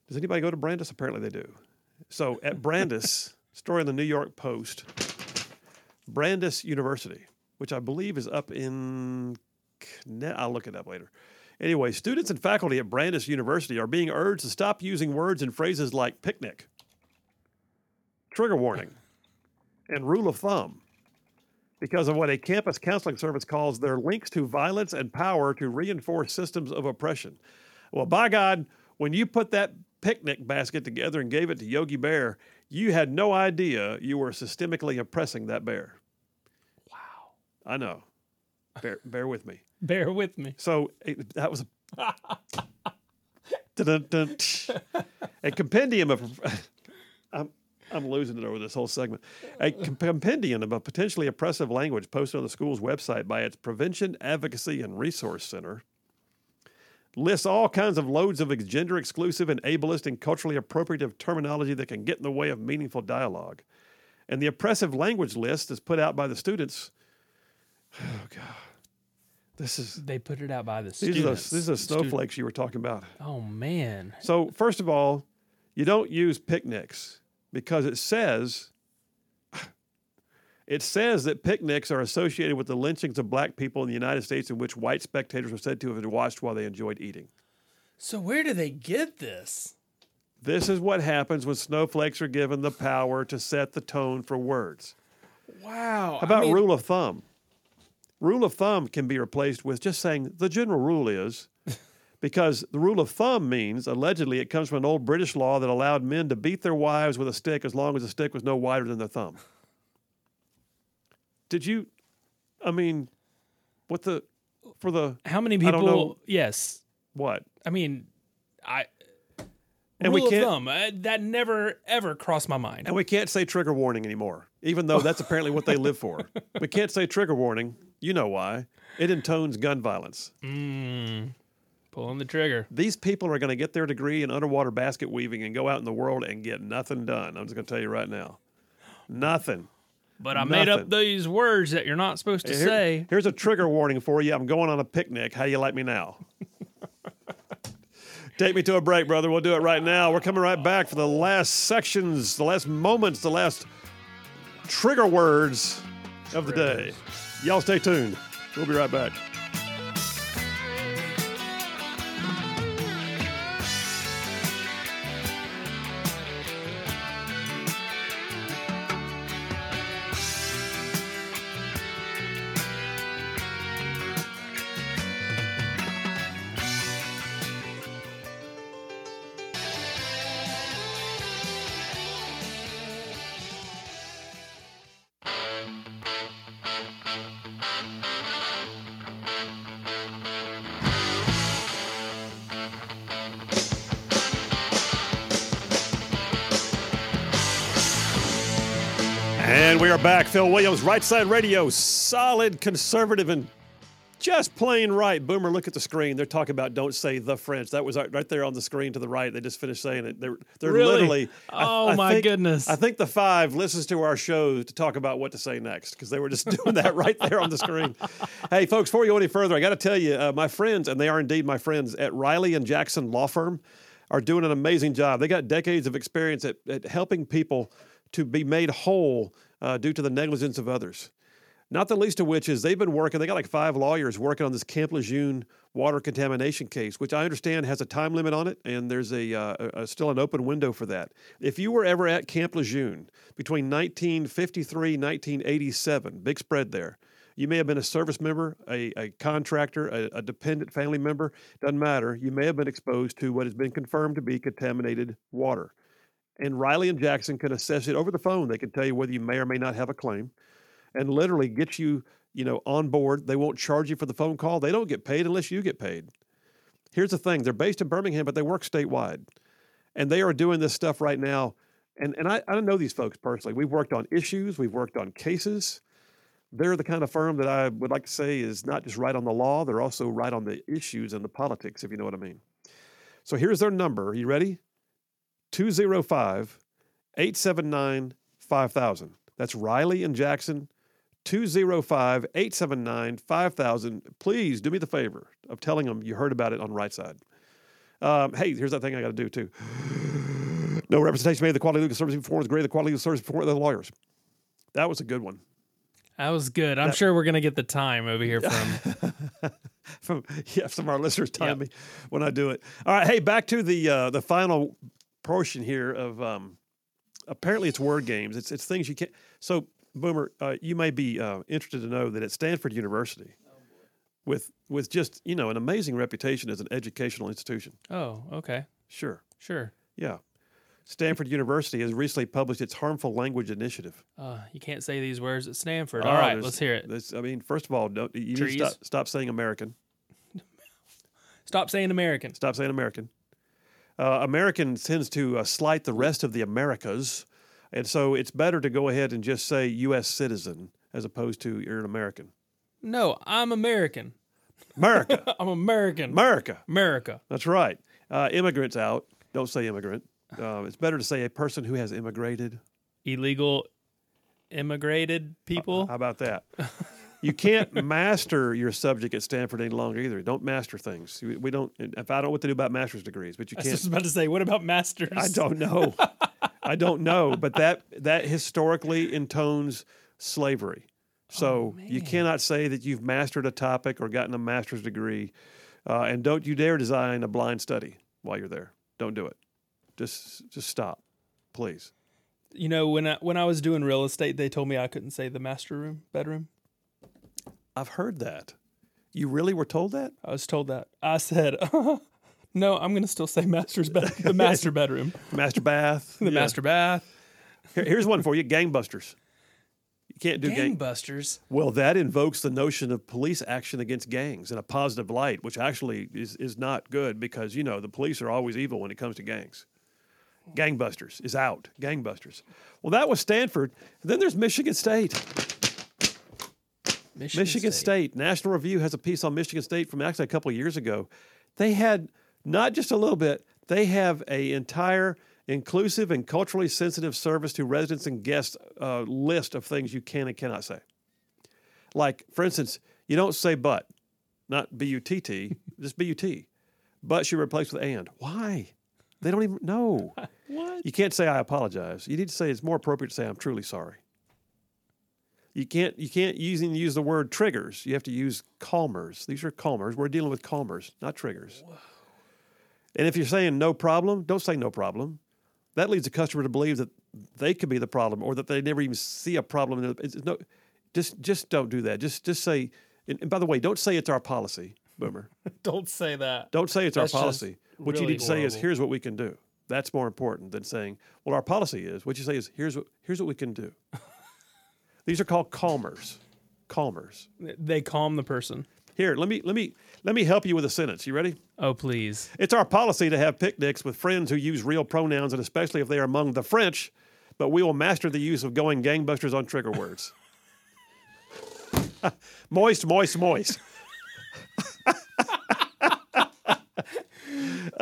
Does anybody go to Brandeis? Apparently they do. So at Brandeis, story in the New York Post, Brandeis University, which I believe is up in, I'll look it up later. Anyway, students and faculty at Brandeis University are being urged to stop using words and phrases like picnic, trigger warning, and rule of thumb because of what a campus counseling service calls their links to violence and power to reinforce systems of oppression. Well, by God, when you put that picnic basket together and gave it to Yogi Bear, you had no idea you were systemically oppressing that bear. I know. Bear, bear with me. Bear with me. So it, that was a, a compendium of. I'm, I'm losing it over this whole segment. A compendium of a potentially oppressive language posted on the school's website by its Prevention Advocacy and Resource Center lists all kinds of loads of gender exclusive and ableist and culturally appropriative terminology that can get in the way of meaningful dialogue. And the oppressive language list is put out by the students. Oh, God. This is They put it out by the these are the, students. these are the Student- snowflakes you were talking about. Oh man. So first of all, you don't use picnics because it says it says that picnics are associated with the lynchings of black people in the United States in which white spectators were said to have watched while they enjoyed eating. So where do they get this? This is what happens when snowflakes are given the power to set the tone for words. Wow. How about rule of thumb? Rule of thumb can be replaced with just saying the general rule is, because the rule of thumb means allegedly it comes from an old British law that allowed men to beat their wives with a stick as long as the stick was no wider than their thumb. Did you? I mean, what the for the How many don't know. people? Yes. what? I mean, I. And we rule can't- of thumb. uh, that never ever crossed my mind. And we can't say trigger warning anymore, even though that's apparently what they live for. We can't say trigger warning. You know why? It intones gun violence. Mm, pulling the trigger. These people are going to get their degree in underwater basket weaving and go out in the world and get nothing done. I'm just going to tell you right now. Nothing. But I made up these words that you're not supposed to Here- say. Here's a trigger warning for you. I'm going on a picnic. How you like me now? Take me to a break, brother. We'll do it right now. We're coming right back for the last sections, the last moments, the last trigger words of the day. Y'all stay tuned. We'll be right back. Phil Williams, Right Side Radio, solid conservative and just plain right. Boomer, look at the screen. They're talking about don't say the French. That was right there on the screen to the right. They just finished saying it. They're, they're Really? literally. I- Oh, I my think- goodness. I think the five listens to our show to talk about what to say next because they were just doing that right there on the screen. Hey, folks, before you go any further, I got to tell you, uh, my friends, and they are indeed my friends at Riley and Jackson Law Firm, are doing an amazing job. They got decades of experience at, at helping people to be made whole uh, due to the negligence of others. Not the least of which is they've been working, they got like five lawyers working on this Camp Lejeune water contamination case, which I understand has a time limit on it, and there's a, uh, a, still an open window for that. If you were ever at Camp Lejeune between 1953 1987, big spread there. You may have been a service member, a, a contractor, a, a dependent family member, doesn't matter. You may have been exposed to what has been confirmed to be contaminated water. And Riley and Jackson can assess it over the phone. They can tell you whether you may or may not have a claim and literally get you, you know, on board. They won't charge you for the phone call. They don't get paid unless you get paid. Here's the thing: they're based in Birmingham, but they work statewide, and they are doing this stuff right now. And and I, I don't know these folks personally. We've worked on issues, we've worked on cases. They're the kind of firm that I would like to say is not just right on the law; they're also right on the issues and the politics, if you know what I mean. So here's their number. Are you ready? 205 879 5000. That's Riley and Jackson. 205 879 5000. Please do me the favor of telling them you heard about it on Right Side. Um, hey, here's that thing I got to do too. No representation made of the quality of legal service performed is greater than the quality of the service by the lawyers. That was a good one. That was good. I'm That- sure we're gonna get the time over here from. from yeah, some of our listeners time me when I do it. All right, hey, back to the uh, the final portion here of um, apparently it's word games. It's it's things you can't. So Boomer, uh, you may be uh, interested to know that at Stanford University, with with just you know an amazing reputation as an educational institution. oh, okay, Sure, sure. yeah. Stanford University has recently published its harmful language initiative. Uh, you can't say these words at Stanford. Oh, All right, let's hear it. I mean, first of all, don't, you stop, stop saying American. Stop saying American. Stop saying American. Uh, American tends to uh, slight the rest of the Americas, and so it's better to go ahead and just say U.S. citizen as opposed to you're an American. No, I'm American. America, I'm American. America. America. That's right. Uh, immigrants out. Don't say immigrant. Uh, it's better to say a person who has immigrated. Illegal immigrated people. How about that? You can't master your subject at Stanford any longer either. Don't master things. We don't. If I don't know what to do about master's degrees, but you I was can't. just about to say, what about masters? I don't know. I don't know, but that that historically intones slavery. So you cannot say that you've mastered a topic or gotten a master's degree, uh, and don't you dare design a blind study while you're there. Don't do it. Just just stop, please. You know, when I when I was doing real estate, they told me I couldn't say the master room, bedroom. I've heard that. You really were told that? I was told that. I said, no, I'm going to still say master's bed, the master bedroom, Master bath. the Yeah. master bath. Here- here's one for you: gangbusters. You can't do gang. Gangbusters. Well, that invokes the notion of police action against gangs in a positive light, which actually is, is not good because, you know, the police are always evil when it comes to gangs. Gangbusters is out. Gangbusters. Well, that was Stanford. Then there's Michigan State. Michigan, Michigan State. National Review has a piece on Michigan State from actually a couple of years ago. They had not just a little bit, they have a entire inclusive and culturally sensitive service to residents and guests uh, list of things you can and cannot say. Like, for instance, you don't say but, not B U T T, just B U T. But should replace with and. Why? They don't even know. What? You can't say I apologize. You need to say it's more appropriate to say I'm truly sorry. You can't you can't use even use the word triggers. You have to use calmers. These are calmers. We're dealing with calmers, not triggers. And if you're saying no problem, don't say no problem. That leads the customer to believe that they could be the problem or that they never even see a problem. It's, no, just just don't do that. Just just say. And, by the way, don't say it's our policy, Boomer. Don't say that. Don't say it's That's our policy. What you need to say is, "Here's what we can do." That's more important than saying, "Well, our policy is." What you say is, "Here's what here's what we can do." These are called calmers. Calmers. They calm the person. Here, let me let me let me help you with a sentence. You ready? Oh, please. It's our policy to have picnics with friends who use real pronouns, and especially if they are among the French. But we will master the use of going gangbusters on trigger words. moist, moist, moist.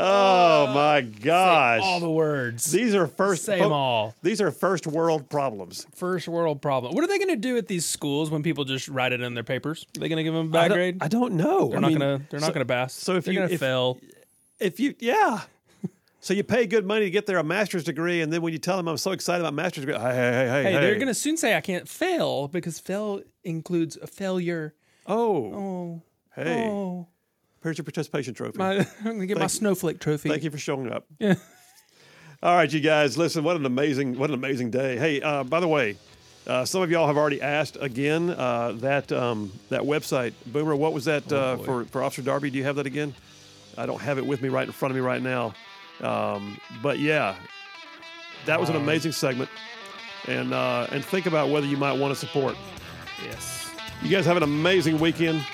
Oh, oh my gosh! All the words. These are first. Say 'em all. These are first world problems. First world problem. What are they going to do at these schools when people just write it in their papers? Are they going to give them a I bad don't- grade? I don't know. They're I not mean, going to. They're not going to pass. so if they're you- going to if- fail, if you yeah so you pay good money to get there a master's degree and then when you tell them i'm so excited about master's degree hey hey hey hey, hey, hey. they're going to soon say I can't fail because fail includes a failure. oh Oh, hey oh. Here's your participation trophy. My, I'm going to get my Thank- snowflake trophy. thank you for showing up. Yeah. all right you guys listen what an amazing what an amazing day. Hey uh, by the way uh, some of y'all have already asked again uh, that um, that website. Boomer what was that uh, for, for officer darby? Do you have that again? I don't have it with me right in front of me right now. Um, but yeah that was an amazing segment. And uh, and think about whether you might want to support. Yes. you guys have an amazing weekend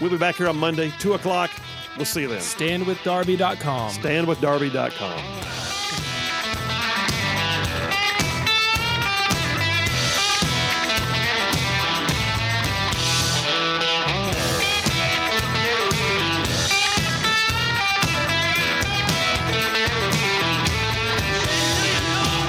We'll be back here on Monday, 2 o'clock. We'll see you then. Standwithdarby.com. Standwithdarby.com.